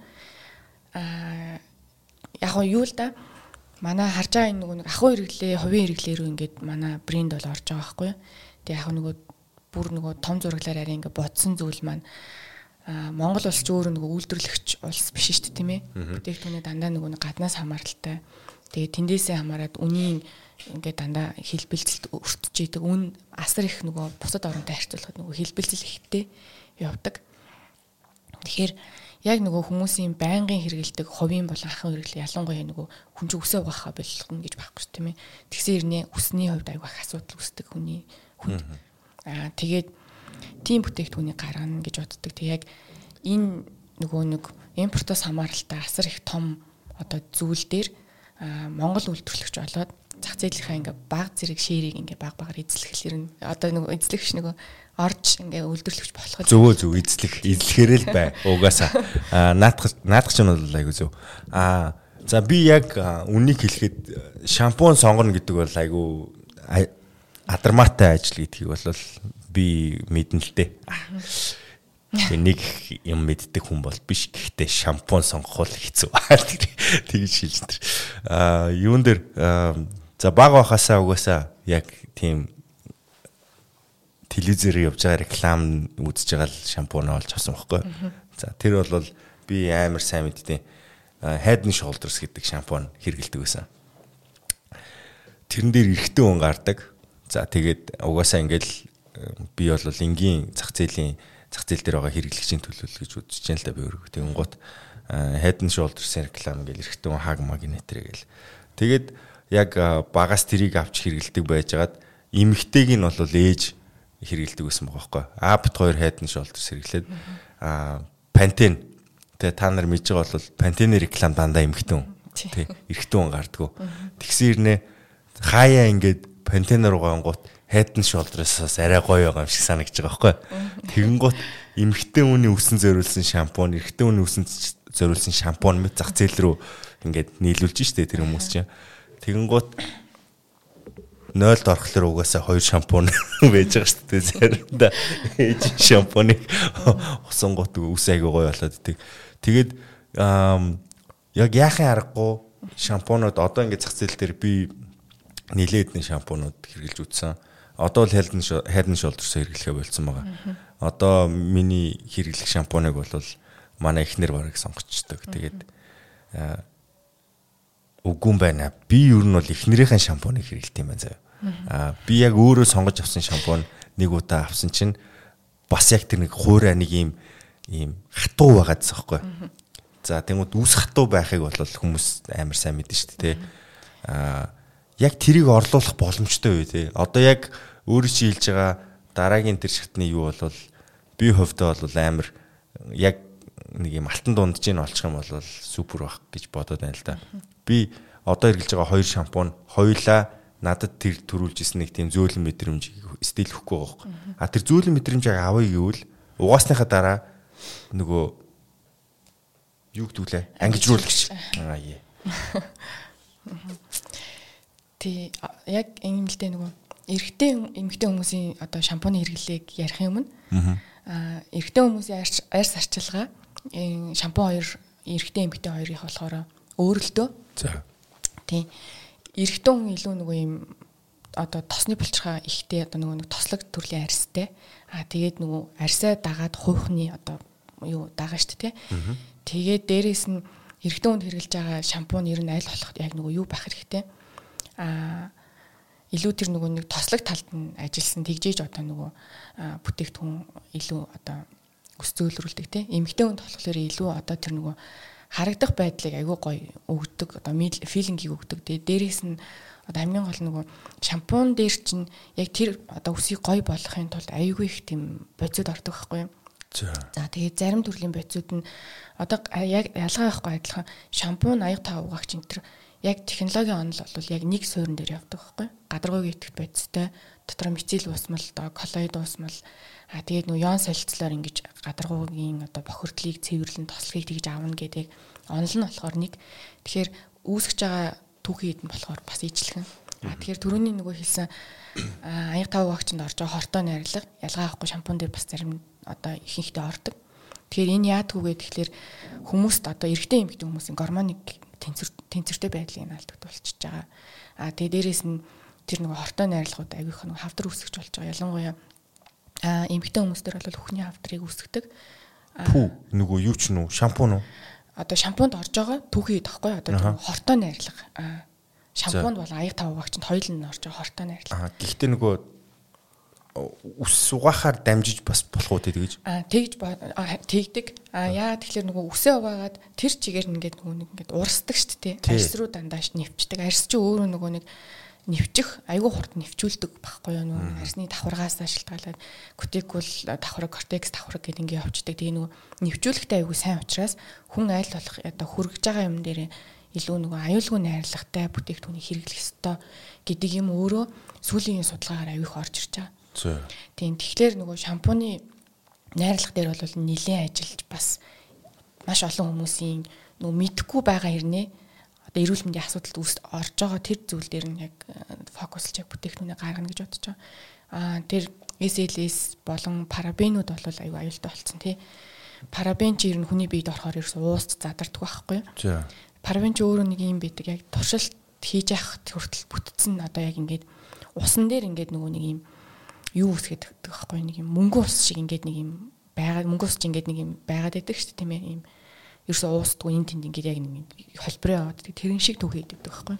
Аа яг юу л да манай харж байгаа энэ нөгөө нэг ахуй хэрэглээ, хувийн хэрэглээ рүү ингээд манай брэнд бол орж байгаа байхгүй. Тэгээ яг нөгөө бүр нөгөө том зураглаар арай ингээд бодсон зүйл маань Монгол улс ч өөрөө нөгөө үйлдвэрлэгч улс биш шүү дээ тийм ээ. Бүтээгдэхүүнээ дандаа нөгөө гаднаас хамааралтай. Тэгээ тэндээсээ хамаарад үнийн ингээд дандаа хэлбэлцэлд өртөж идэг. Үн асар их нөгөө бусад оронтой харьцуулахад нөгөө хэлбэлцэл ихтэй явдаг. Тэгэхээр яг нөгөө хүмүүсийн байнгын хэрэгэлдэг хувийн болон ахын хэрэглээ ялангуяа нөгөө хүн чинь үсээ угаахаа болгоно гэж байхгүй шүү тийм ээ. Тэгсэн ирнэ үсний хувьд аяг их асуудал үүсдэг хүний хүнд. Аа тэгээд тийм бүтээгдэхүүнийг гаргана гэж боддог. Тэг яг энэ нөгөө нэг импортоос хамааралтай асар их том одоо зүйл дээр Монгол үйлдвэрлэгч болоод зах зээлийнхаа ингээ баг зэрэг ширийг ингээ баг багаар эзлэхлээр нь одоо нэг эзлэгч нэг орж ингээ үйлдвэрлэгч болох зөвөө зөв эзлэх эзлэхэрээ л бай угаасаа наадах наадах ч нь бол айгу зөв а за би яг үнийг хэлэхэд шампунь сонгоно гэдэг бол айгу адармаатай ажил гэдгийг бол би мэдэн л дээ Тэгээ нэг юм мэддэг хүн бол биш. Гэхдээ шампунь сонгох бол хэцүү. [LAUGHS] Тэгж шилж тэр. Аа юун дээр За баг байхасаа угаасаа яг тийм телевизээр явж байгаа реклам үзэж байгаа л шампунаа олж авсан байхгүй. За тэр бол би амар сайн мэдтiin Head and Shoulders гэдэг шампунь хэрэгэлдэг байсан. Тэрэн дээр эрэгтэй хүн гардаг. За тэгээд угаасаа ингээл би бол энгийн зах зээлийн зах зээл дээр байгаа хэрэглэгчийн төлөөлөл гэж үзэж байна л да би өөрөө. Тэгэн гут Head and Shoulders реклам ингээл эрэгтэй хүн хаг маг нэтэр гээл. Тэгээд яг багаас тэрийг авч хэрэгэлдэг байжгаад эмэгтэйг нь бол ээж хэрэгэлдэг байсан байгаа байхгүй. Apt 2 Head and Shoulders хэрэглээд аа Pantene тэгээ та нар мэдж байгаа бол Pantene реклам дандаа эмхтэн. Тий. Эрхтэн гардггүй. Тэгсэрнэ хаяа ингээд Pantene руугаа онгоот Head and Shoulders-аас арай гоё байгаа юм шиг санагдж байгаа байхгүй. Тэгэнгუთ эмхтэн үний үсэн зөриүүлсэн шампунь, эрэгтэй үний үсэн зөриүүлсэн шампунь мэт зах зээл рүү ингээд нийлүүлж штэ тэр хүмүүс чинь. Тэгэнгуут 0-д орохлоор угаасаа хоёр шампунь [LAUGHS] байж байгаа шүү дээ. Заримдаа ээж шампуныг усан гот үс айгуу гоё болоод идэг. Тэгээд яг яахын аргагүй шампунууд одоо ингээд зах зээл дээр би нилээд нэг шампунууд хэрэгжилж үзсэн. Одоо л Head and Shoulders хэрэглэхээ болцсон байгаа. Одоо миний хэрэглэх шампуныг бол манай эхнэр барыг сонгочдөг. Тэгээд үгүй юм байна. Би ер нь бол эхнэрийнхэн шампуныг хэрэглэт юм байна заяа. Аа би яг өөрөө сонгож авсан шампунь нэг удаа авсан чинь бас яг тэр нэг хуурай нэг юм ийм хатуу байгаа байхгүй. За тэгмүүд үс хатуу байхыг бол хүмүүс амар сайн мэднэ шүү дээ. Аа яг тэрийг орлуулах боломжтой үе тий. Одоо яг өөрөө чи хэлж байгаа дараагийн тэр шатны юу бол би хувьдаа бол амар яг нэг юм алтан дундж ийн олчих юм бол супер бах гэж бодоод байна л да. Би одоо эргэлж байгаа хоёр шампунь хоёулаа надад тэр төрүүлж исэн нэг тийм зөөлөн мэдрэмж стил хөхгүй байгаа юм. А тэр зөөлөн мэдрэмжийг авъя гэвэл угаасныхаа дараа нөгөө юу гэдүүлээ ангижруулагч. Аа яа. [LAUGHS] Тий яг ийм л дээ нөгөө эрэгтэй эмэгтэй хүмүүсийн одоо шампуны хэрэглээг ярих юм. Аа эрэгтэй хүмүүсийн арьс арчилгаа шампунь хоёр эрэгтэй эмэгтэй хоёрын болохоор өөрөлдөө. За. Тий. Эрэгтэй хүн илүү нөгөө юм одоо тосны булчирхаа ихтэй одоо нөгөө нэг тослог төрлийн арьстай. Аа тэгээд нөгөө арьсаа дагаад хуйхны одоо юу дагаа штэ тий. Тэгээд дээрэс нь эрэгтэй хүнд хэрэглэж байгаа шампунь ер нь аль болох яг нөгөө юу байх хэрэгтэй. Аа илүү тэр нөгөө нэг тослог талд нь ажилласан тэгжээж одоо нөгөө бүтээгдэхүүн илүү одоо өс зөөлрүүлдэг тийм эмгтэй хүнд болохоор илүү одоо тэр нөгөө харагдах байдлыг айгүй гоё өгдөг одоо филингийг өгдөг. Тэгээ дээрээс нь одоо хамгийн гол нөгөө шампунь дээр чинь яг тэр одоо үсийг гоё болгохын тулд айгүй их тийм бодисод ордог байхгүй юу? За тэгээд зарим төрлийн бодисууд нь одоо яг ялгаа байхгүй адилхан аяг тав угаагч энэ төр яг технологийн онол бол яг нэг суурин дээр явдаг байхгүй? Гадаргуугийн итгэвч бодистой. Дотор мицил уусмал одоо коллоид уусмал. А тэгээд нөө yon солилцлоор ингэж гадаргуугийн одоо бохирдлыг цэвэрлэн тослохыг тэгж авна гэдэг онол нь болохоор нэг. Тэгэхээр үүсгэж байгаа түүхийд нь болохоор бас ижлэгэн а тэгэхээр түрүүний нөгөө хэлсэн аяг тав багчанд орж байгаа хортой найрлага ялгаа авахгүй шампунь дээр бас зарим одоо ихэнхдээ ордог. Тэгэхээр энэ яадгүйгээ тэгэхээр хүмүүст одоо эрэгтэй эмэгтэй хүмүүсийн гормоныг тэнцвэр тэнцвэртэй байдлыг наалдагд болчихж байгаа. А тэгээ дээрэс нь тэр нөгөө хортой найрлагууд авих нөгөө хавдар үсгэж болж байгаа. Ялангуяа а эмэгтэй хүмүүстэр бол хөхний хавдрыг үсгдэг. Пүү нөгөө юу ч нү шампунь уу? Одоо шампунд орж байгаа түүхий тахгүй одоо хортой найрлага. А шампунд бол аяг тав багчд хоёул нь орж байгаа хортой найрлага. А гэхдээ нөгөө ус угаахаар дамжиж бас болох уу тэгж а тэгж тэгдэг. А яа тэгэхээр нөгөө үсээ угаагаад тэр чигээр ингээд нөгөө нэг ингээд урсдаг шүү дээ арьс руу дандаа нэвчдэг. Арьс чи өөрөө нөгөө нэг нэвчих айгүй хурд нэвчүүлдэг байхгүй юу? Нөгөө арьсны давхаргаас шалтгаалаад кутикул давхарга кортекс давхарга гэдэг ингээд явцдаг тэгээ нөгөө нэвчүүлэхтэй айгүй сайн учраас хүн айл болох одоо хүргэж байгаа юм дээр илүү нөгөө аюулгүй найрлагатай бүтээгдэхүүнийг хэрэглэх ёстой гэдэг юм өөрөө сүүлийн судалгаагаар аюух орж ирж байгаа Тийм тэгэхээр нөгөө шампуны найрлага дээр бол нэлээд ажиллаж бас маш олон хүмүүсийн нөгөө мэдхгүй байгаа хэрнээ одоо эрүүл мэндийн асуудалд үүс орж байгаа тэр зүйл дээр нь яг э, фокуслж яг бүтээгдэхүүнээ гаргана гэж бодож байгаа. Аа тэр SLS болон парабенууд бол аюу аюултай болсон тий. Парабен чи ер нь хүний биед орохоор ерөөс уусч задардаг байхгүй юу? Парабен чи өөрөө нэг юм байдаг яг туршилт хийж явах хүртэл бүтцэн одоо яг ингээд усан дээр ингээд нөгөө нэг юм юу үсгээд байхгүй нэг юм мөнгө ус шиг ингээд нэг юм байгаа мөнгө ус чинь ингээд нэг юм байгаад байдаг шүү дээ тийм ээ юм ерөөсөө уустгүй энэ тэнд ингээд яг нэг холброо яваад тэрэн шиг түүхий идэвдэг байхгүй.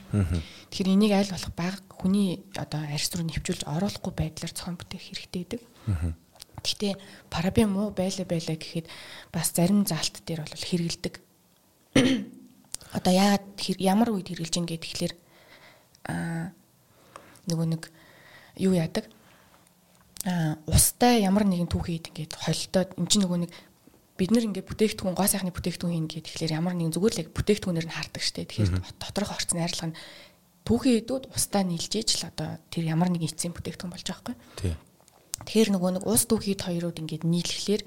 Тэгэхээр энийг аль болох баг хүний одоо арьс руу нэвчүүлж оруулахгүй байдлаар цохон бүтээх хэрэгтэй гэдэг. Гэхдээ парабен муу байлаа байлаа гэхэд бас зарим заалт дээр бол хэрэгэлдэг. [COUGHS] Одоо яагаад ямар үед хэрэгжилж ин гэдэг тэгэхээр аа нөгөө нэг юу яадаг устай ямар нэгэн түүхий ингээд холтоод эн чинь нөгөө нэг бид нар ингээд бүтээгдэхүүн гоо сайхны бүтээгдэхүүн хийн гэдэг тэгэхээр ямар нэгэн зүгээр л бүтээгдэхүүнээр нь хардаг штэ. Тэгэхээр доторх орц найрлага нь түүхий эдүүд устаа нийлжээж л одоо тэр ямар нэгэн эцсийн бүтээгдэхүүн болж байгаа тий. Тэгэхээр нөгөө нэг ус түүхийд хоёрууд ингээд нийлэхлээр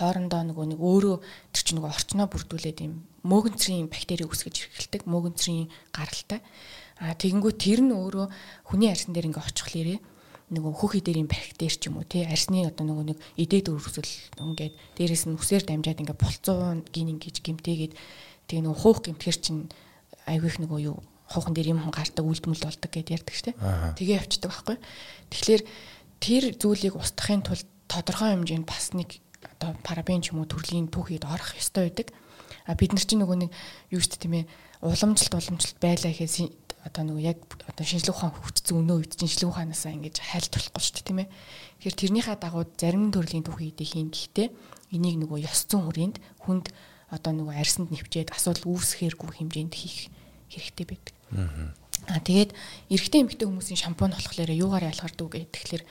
хоорондоо нөгөө нэг өөрөө тэр чинь нөгөө орчноо бүрдүүлээд юм мөөгөнцрийн бактери үүсгэж эхэлдэг мөөгөнцрийн гаралтай. А тэгэнгүүт тэр нь өөрөө хүний арьсан дээр ингээд очихлээрээ нөгөө хүүхий дээрийн бактери ч юм уу тий арсны одоо нөгөө нэг идээд өрсөл ингээд дээрэс нь үсээр дамжаад ингээд болцоо гин ингэж гимтээгээд тэг нөгөө хуух гимтгэр чинь айвих нөгөө юу хуухан дээр юм гардаг үлдмэл болдог гэдээ ярьдаг штэ тэгээ явцдаг байхгүй. Тэгэхээр тэр зүйлийг устгахын тулд тодорхой хэмжээнд бас нэг одоо парабен ч юм уу төрлийн түүхийд орох ёстой байдаг. А бид нар чинь нөгөө нэг юу штэ тийм ээ уламжлалт уламжлалт байлаа гэхээс одоо нөгөө яг одоо шинжлэх ухаан хөгжсөн өнөө үед шинжлэх ухаанаасаа ингэж хайлт болохгүй шүү дээ тийм ээ. Тэгэхээр тэрнийхээ дагуу зарим төрлийн түүхий идэх хийн гэхдээ энийг нөгөө ёс зүйн хүрээнд хүнд одоо нөгөө арьсанд нэвчээд асуудал үүсгэхэргүй хэмжээнд хийх хэрэгтэй байдаг. Аа тэгээд эрэгтэй эмэгтэй хүмүүсийн шампунь болохоор юугаар ялгардаг вэ гэхээр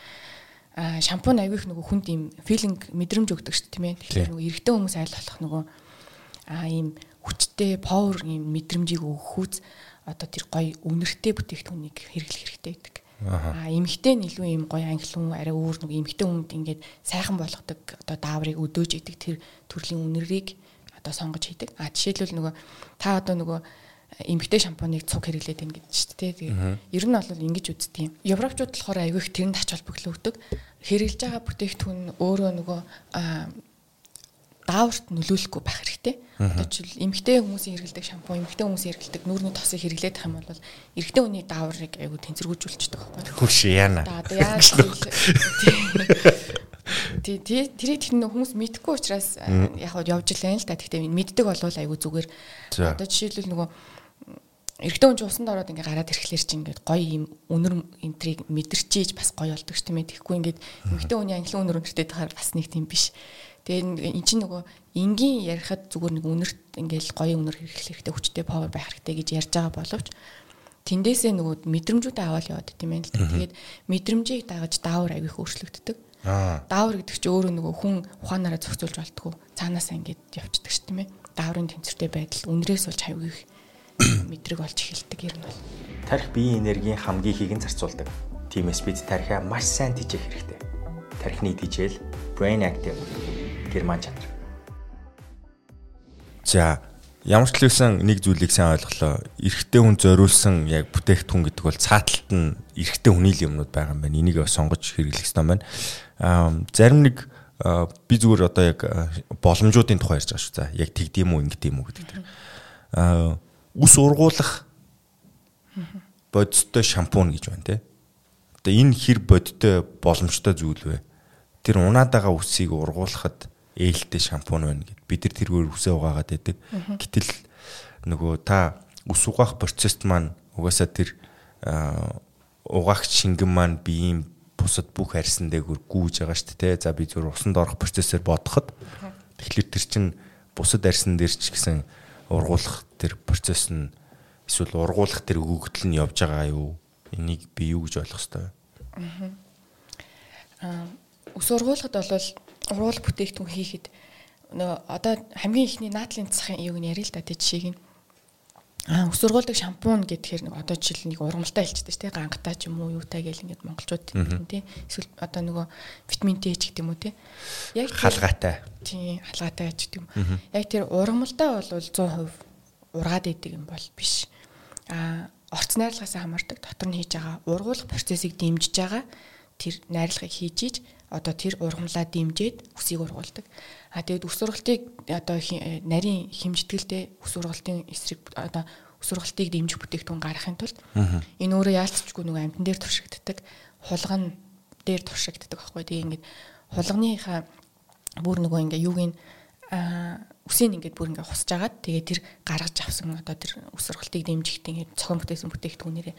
а шампунь авих нөгөө хүнд юм филинг мэдрэмж өгдөг шүү дээ тийм ээ. Тэгэхээр нөгөө эрэгтэй хүмүүс айл болох нөгөө а ийм хүчтэй power ийм мэдрэмжийг өгөхүүц одоо тэр гоё үнэртэй бүтээгдэхүүнийг хэрэглэх хэрэгтэй гэдэг. Аа эмэгтэй нь илүү ийм гоё англи хүн арай өөр нэг эмэгтэй хүнд ингээд сайхан болгодог одоо дааврыг өдөөж идэг тэр төрлийн үнэрийг одоо сонгож хийдэг. А жишээлбэл нөгөө та одоо нөгөө эмгтэй шампуныг цуг хэрэглээд байна гэдэг чинь тий. Тэгээ ер нь бол ингэж үздэг юм. Европчууд болохоор айгүй их тэрэнд ач холбогдол өгдөг. Хэрэгжилж байгаа бүтээгдэхүүн өөрөө нөгөө дааварт нөлөөлөхгүй байх хэрэгтэй. Одоо жишээл эмгтэй хүмүүсийн хэрэглэдэг шампунь, эмгтэй хүмүүсийн хэрэглэдэг нүүрний тосыг хэрэглээд ах юм бол эрэгтэй хүний дааврыг айгүй тэнцвэргүүлжүүлчихдэг байхгүй. Хурш яана. Одоо яаж Тий, тий, тэрийг тэр хүмүүс мэдхгүй учраас яг хав явж л байна л да. Гэхдээ мэддэг болвол айгүй зүгээр. Одоо жишээлбэл нөгөө эрэгтэй хүн ч усанд ороод ингээ гараад ирэхлээр чи ингээд гоё юм өнөр энтрийг мэдэрчээж бас гоё болдог ш тийм ээ. Тэгэхгүй ингээд эмэгтэй хүний англи өнөр өнөртэй тахаар бас нэг тийм биш. Тэгээ эн чинь нөгөө энгийн ярихад зүгээр нэг үнэрт ингээл гоё үнэр хэрэглэх хэрэгтэй хүчтэй павер байх хэрэгтэй гэж ярьж байгаа боловч тэндээсээ нөгөө мэдрэмжүүдээ аваад яваад тийм ээ л. Тэгээд мэдрэмжийг дагаж даавар авих өөрчлөгддөг. Даавар гэдэг чинь өөрөө нөгөө хүн ухаанаараа зохицуулж болтгоо. Цаанаасаа ингээд явцдаг ш тийм ээ. Дааврын тэнцвэртэй байдал үнрээс болж хавьгих [COUGHS] мэдрэг болж эхэлдэг юм бол. Тарих биеийн энергийн хамгийн ихийг нь зарцуулдаг. Тиймээс бид тарихаа маш сайн тижээх хэрэгтэй. Тарихны тижэл brain active герман чанар. За ямар ч л байсан нэг зүйлийг сайн ойлголоо. Эрэгтэй хүн зориулсан яг бүтээгдэхүүн гэдэг бол цааталт нь эрэгтэй хүний л юмнууд байгаа юм байна. Энийг сонгож хэрэглэх хэрэгтэй байна. Аа зарим нэг би зүгээр одоо яг боломжуудын тухай ярьж байгаа шүү. За яг тэгдэм үү ингэдэм үү гэдэг. Аа ус ургуулах бодиттой шампунь гэж байна те. Одоо энэ хэр бодиттой боломжтой зүйл вэ? Тэр унаад байгаа үсийг ургуулахад ээлтэй шампунь байна гэд бид нар тэргээр үсээ угаагаад байдаг. Гэтэл нөгөө та ус угаах процесст маань угаасаа тэр угаагч шингэн маань биеийн бусад бүх арьсан дээгүүр гүүж байгаа шүү дээ. За би зөв усанд орох процессор бодоход тэгэхээр тэр чин бусад арьсан дээр ч гэсэн ургуулах тэр процесс нь эсвэл ургуулах тэр өгөгдөл нь явж байгаа юу? Энийг би юу гэж ойлгох вэ? Аа ус ургуулахад бол ургуул бүтээгдэхүүн хийхэд нөгөө одоо хамгийн ихний наадлын засахын юуг нь ярил л да тий жишээг нь? Аа ус ургуулдаг шампунь гэхээр нэг одоо жишээл нэг ургамалтай хэлчихдэг тий гангатай ч юм уу юутай гэл ингээд монголчууд тий. Эсвэл одоо нөгөө витамин Д ч гэдэг юм уу тий. Яг халгаатай. Тий халгаатай ч гэдэг юм. Яг тэр ургамалтай бол 100% ургаад идэг юм бол биш. А орц найрлагаас хамаардаг. Дотор нь хийж байгаа ургуулах процессыг дэмжиж байгаа тэр найрлагыг хийж иж одоо тэр ургамлаа дэмжиж үсийг ургуулдаг. А тэгээд ус ургалтыг одоо нарийн хэмжтгэлтэй ус ургалтын эсрэг одоо ус ургалтыг дэмжих бүтээгдэхүүн гаргахын тулд энэ өөрөө яалтчгүй нэг амтан дээр туршигддаг, хулган дээр туршигддаг байхгүй. Тэгээ ингээд хулганыхаа бүр нөгөө ингээ юуг нь үсийг ингээд бүр ингээ хусж агаад тэгээ тэр гаргаж авсан одоо тэр ус ургалтыг дэмжихтэй ингээд цохон бүтээсэн бүтээгдэхүүнээрээ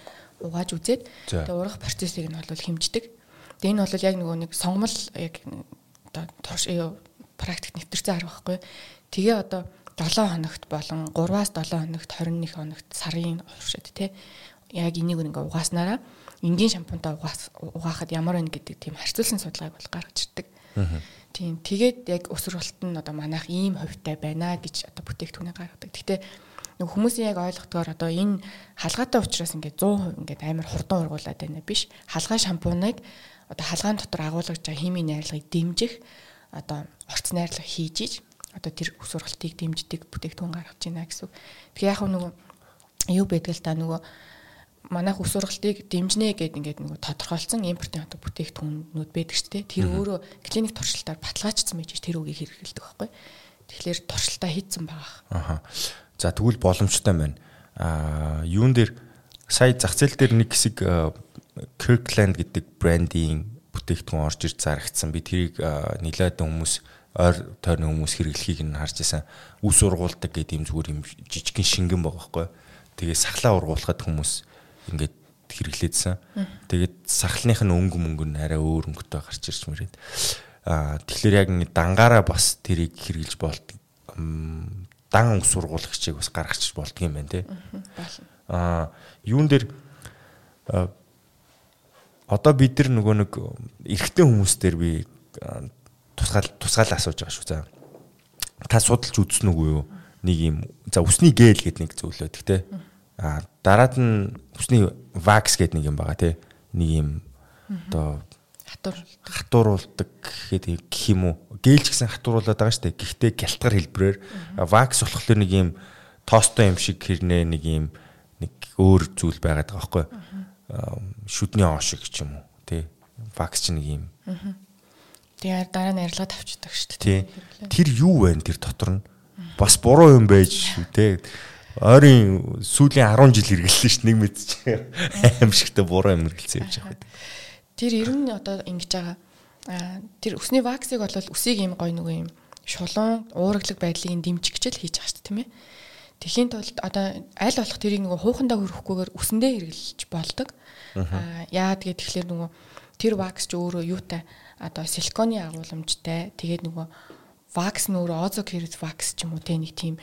угааж үзээд тэгээ ургах процессыг нь бол хэмждэг. Тэгээ энэ бол яг нөгөө нэг сонгомл яг одоо турш практик нэвтэрсэн арга байхгүй. Тэгээ одоо 7 хоногт болон 3-аас 7 хоногт 21 хоногт сарын уршид тий яг энийг ингээ угааснараа энгийн шампунтаа угаахад ямар байна гэдэг тийм харьцуулсан судалгааг бол гаргаж ирдэг. Тийм тэгээд яг өсвөрлөлт нь одоо манайх ийм ховтой байна гэж одоо бүтээгдэхүүнээ гаргадаг. Гэхдээ нэг хүмүүсийн яг ойлгохдоор одоо энэ халгаатай учраас ингээд 100% ингээд амар хурдан ургуулад байна биш. Халгаа шампуныг одоо халгаан дотор агуулгаж байгаа химийн найрлагыг дэмжих одоо орц найрлага хийж иж одоо тэр ус ургалтыг дэмждэг бүтээгдэхүүн гаргаж байна гэсэн. Тэгэхээр яг нөгөө юу байдаг л та нөгөө манайх ус ургалтыг дэмжнэ гэдэг ингээд нөгөө тодорхойлсон импортын одоо бүтээгдэхүүнүүд байдаг шүү дээ. Тэр өөрөө клиник туршилтаар баталгаажсан байж тэр үгийг хэрэглэдэг байхгүй. Тэгэхээр туршилтаа хийцэн байгаа. Аха. За тэгвэл боломжтой байна. Аа юун дээр сая зах зээл дээр нэг хэсэг Kirkland гэдэг брендийн бүтээгдэхүүн орж ирж зарагдсан. Би тэрийг нэлээд хүмүүс ойр тойрны хүмүүс хэрэглэхийг нь харж исэн. Үс ургуулдаг гэдэг юм зүгээр юм жижигхэн шингэн байгаа байхгүй. Тэгээ сахлаа ургуулхад хүмүүс ингээд хэрэглээдсэн. Тэгээд сахалных нь өнгө мөнгө нь арай өөр өнгөтэй гарч ирж мөрөөд. Аа тэгэхээр яг ингэ дангаараа бас тэрийг хэрэглэж болт дан ус ургуулагчийг бас гаргачих болдго юм байна те. Аа юун дээр одоо бид нар нөгөө нэг эрэгтэй хүмүүс дээр би тусгаал тусгаал асууж байгаа шүү. За. Та судалж үзсэн үгүй юу? нэг юм за усны гээл гэдэг нэг зөвлөө те. А дараад нь усны вакс гэдэг нэг юм байгаа те. Нэг юм одоо хатуур хатууруулдаг гэхэд гэх юм уу. Гээл ч гэсэн хатууруулаад байгаа шүү дээ. Гэхдээ гялтгар хэлбэрээр вакс болохоор нэг юм тостой юм шиг хэрнээ нэг юм нэг өөр зүйл байгаад байгаа байхгүй. Шүдний он шиг ч юм уу. Тэ. Вакс ч нэг юм. Тэгээ дараа нь арилга тавьчихдаг шүү дээ. Тэр юу вэ тэр дотор нь? Бас буруу юм байж шүү те. Ойрын сүүлийн 10 жил хэрэгэлсэн шүү нэг мэдчих аимшигтай буруу юм хэрэгэлсэн юм шиг. Тэр ер нь одоо ингэж байгаа. Аа тэр өсний ваксыг бол үсийг юм гой нөгөө юм шулуун уургалаг байдлыг дэмжих гэж л хийж байгаа шүү дээ тийм ээ. Тэхийн тулд одоо аль болох тэрийг нөгөө хуухандаа хөрөхгүйгээр үсэндээ хэрэглэж болдог. Аа яа тэгээд тэгэхээр нөгөө тэр вакс ч өөрөө юутай одоо силиконы агуулмжтай тэгээд нөгөө вакс нь өөрөө озокерис вакс ч юм уу те нэг тийм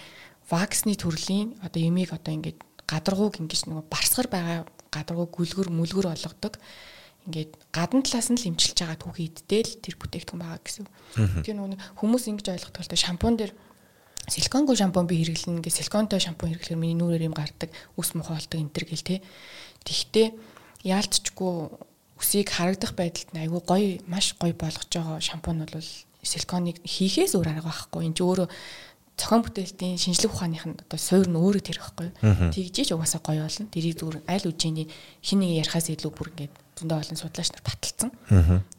ваксны төрлийн одоо ямиг одоо ингээд гадаргууг ингэж нөгөө барсгар байгаа гадаргуу гүлгөр мүлгөр олгодог ингээд гадна талаас нь л имчилж байгаа түүхий иддэл тэр бүтээгдэхүүн байгаа гэсэн. Тэр нөгөө хүмүүс ингэж ойлгох талтай шампунь дээр силиконгүй шампунь би хэрэглэнэ гэж силиконтой шампунь хэрэглэхээр миний нүрээр юм гардаг, үс мохоолдог энэ төр гэл те. Тэгтээ яалтчгүй үсийг харагдах байдалд айгүй гоё, маш гоё болгож байгаа шампунь бол силиконыг хийхээс өөр арга байхгүй. Энд чи өөрөө зохион бүтээлтийн шинжлэх ухааных нь одоо суур нь өөрөө тэр байхгүй. Тэгжиж угаасаа гоё болно. Тэрийг зүгээр аль үжиний хин нэг ярихаас илүү бүр ингээд зөндөө олон судлаач нар баталсан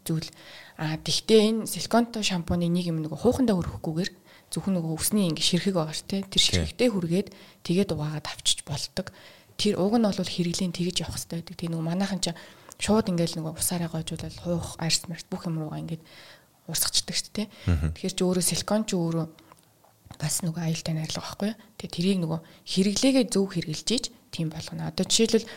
зүйл. А тэгтээ энэ силиконтой шампуны нэг юм нэг хуухандаа хөрөхгүйгээр зөвхөн нөгөө өсний ингэ ширхэг байгаа ш тэ тэр ширхэгтэй хүргээд тэгээд угаагаад авчиж болдог. Тэр уг нь бол хэрэглийн тэгж явах хэрэгтэй байдаг. Тэгээ нөгөө манайхан ч шууд ингээл нөгөө усаараа гойжуулаад хуух арс марс бүх юм руугаа ингээд урсгачдаг ш тэ. Тэгэхээр ч өөрөө силикон ч өөрөө бас нөгөө аюултай найрлага байхгүй. Тэгээ тэрийг нөгөө хэрэглээгээ зөв хэрэгжилж ийж тийм болгоно. Одоо жишээлбэл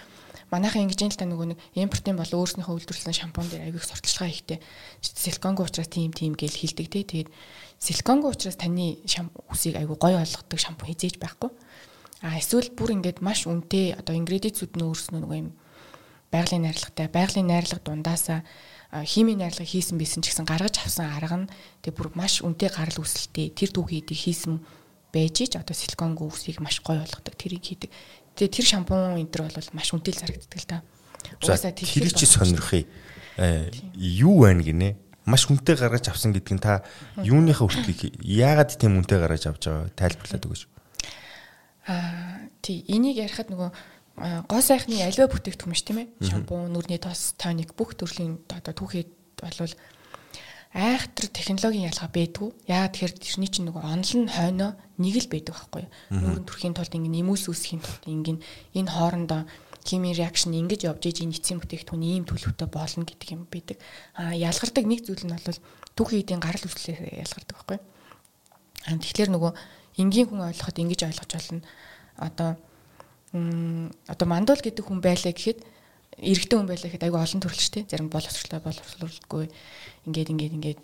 манайхан ингэж юм л та нөгөө нэг импортын бол өөрснийхөө үйлдвэрлэсэн шампунь дээр аягүй сурталчилгаа хийхдээ силиконгүй учраас тийм тийм гэж хэлдэг те. Тэгээд силиконгүй учраас таны үсийг аягүй гоё болгодог шампунь хизээж байхгүй. А эсвэл бүр ингээд маш үнэтэй одоо ингредиенцүүд нь өөрснөө нөгөө юм байгалийн найрлагатай байгалийн найрлага дундаасаа химийн найрлагыг хийсэн байсан ч гэсэн гаргаж авсан арга нь тэг бүр маш үнэтэй гарал үүсэлтэй тэр түүхийдийг хийсэн байж ич одоо силиконгүй үсийг маш гоё болгодог тэрийг хийдэг. Тэгээ тэр шампунь энэ төр бол маш үнэтэй л зарагддаг л та. Угаасаа тэр чи сонирхъя. Э юу байна гинэ? Маш үнэтэй гаргаж авсан гэдг нь та юуныхаа хүртлийг яагаад тийм үнэтэй гаргаж авч байгаа тайлбарлаад өгөөч. Аа тий энийг ярихад нөгөө гоо сайхны аливаа бүтээгдэхүүн ш тийм ээ. Шампунь, нүрний тос, тоник бүх төрлийн одоо түүхийд болвол айхтар технологийн ялгаа байдгүй. Яагаад тэгэхээр тэрний чинь нөгөө онол нь хойноо нэг л байдаг байхгүй юу? Нүүрэн төрхийн тулд ингэ нэмүүлс үүсгэхийн тулд ингэ энэ хоорондоо химийн реакшн ингэж явж иж энэ эцсийн бүтээгдэхүүн ийм төлөвтэй болно гэдэг юм байдаг. А ялгардаг нэг зүйл нь бол түүхийн эдийн гарал үүслээр ялгардаг байхгүй? А тэгэхээр нөгөө энгийн хүн ойлгоход ингэж ойлгож болно. Одоо одоо мандуул гэдэг хүн байлаа гэхэд эрэгтэй хүн байлаа гэхэд айгүй олон төрөлчтэй зарим боловсролтой боловсруулдаггүй ингээд ингээд ингээд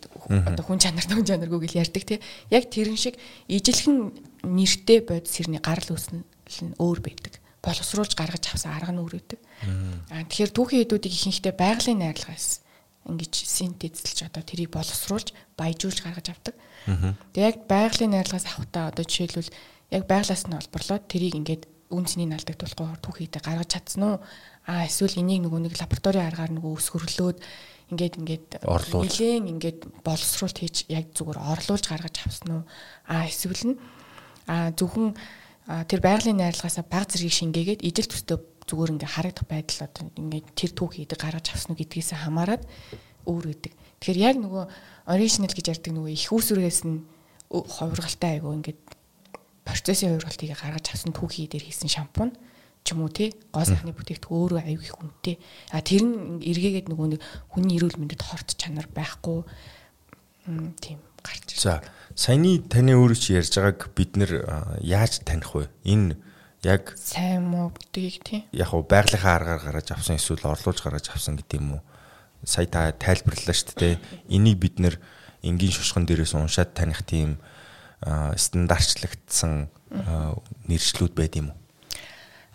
одоо хүн чанар хүн чанаргүй гэж ярьдаг тий яг тэрэн шиг ижилхэн нэртэй бодис хэрний гарал үүснэл нь өөр байдаг боловсруулж гаргаж авсан арга нь өөр байдаг аа тэгэхээр түүхийн хэдүүдийг ихэнхдээ байгалийн найрлагаас ингэж синтезлж одоо тэрийг боловсруулж баяжуулж гаргаж авдаг. Тэгээ яг байгалийн найрлагаас авахтаа одоо жишээлбэл яг байглаас нь олборлоод тэрийг ингээд үн цэнийг алдагдуулахгүй түүхийдээ гаргаж чадсан уу? А эсвэл энийг нөгөө нэг лабораторийн аргаар нөгөө өсгөрлөөд ингээд ингээд нилээн ингээд боловсруулалт хийж яг зүгээр орлуулж гаргаж авсан уу? А эсвэл нь а зөвхөн тэр байгалийн найрлагаасаа баг зэргийг шингээгээд ижил төстэй зүгээр ингээд харагдах байдал одоо ингээд тэр түүх хийдэг гаргаж авсан уу гэдгээс хамаарат өөр үүдэг. Тэгэхээр яг нөгөө оригинал гэж ярьдаг нөгөө их усүрээс нь хувиргалтай айгу ингээд процессын хувиргалтыг гаргаж авсан түүхий дээр хийсэн шампунь ч юм уу тий гоо сайхны бүтээгдэхүүн өөрөө аюу их үнэтэй. А тэр нь эргээгээд нөгөө нэг хүний эрүүл мэндэд хорт чанар байхгүй тийм гарч ирсэн. За саяны таны өөрөө чи ярьж байгааг бид нэр яаж таних вэ? Энэ яг сайн муу гэдгийг тий. Яг уу байгалийнхаа аргаар гаргаж авсан эсвэл орлуулж гаргаж авсан гэдэг юм уу? Сая та тайлбарлалаа шүү дээ. Энийг бид нэр энгийн шушган дээрээс уншаад таних тийм стандартчлагдсан нэршлүүд байд юм уу?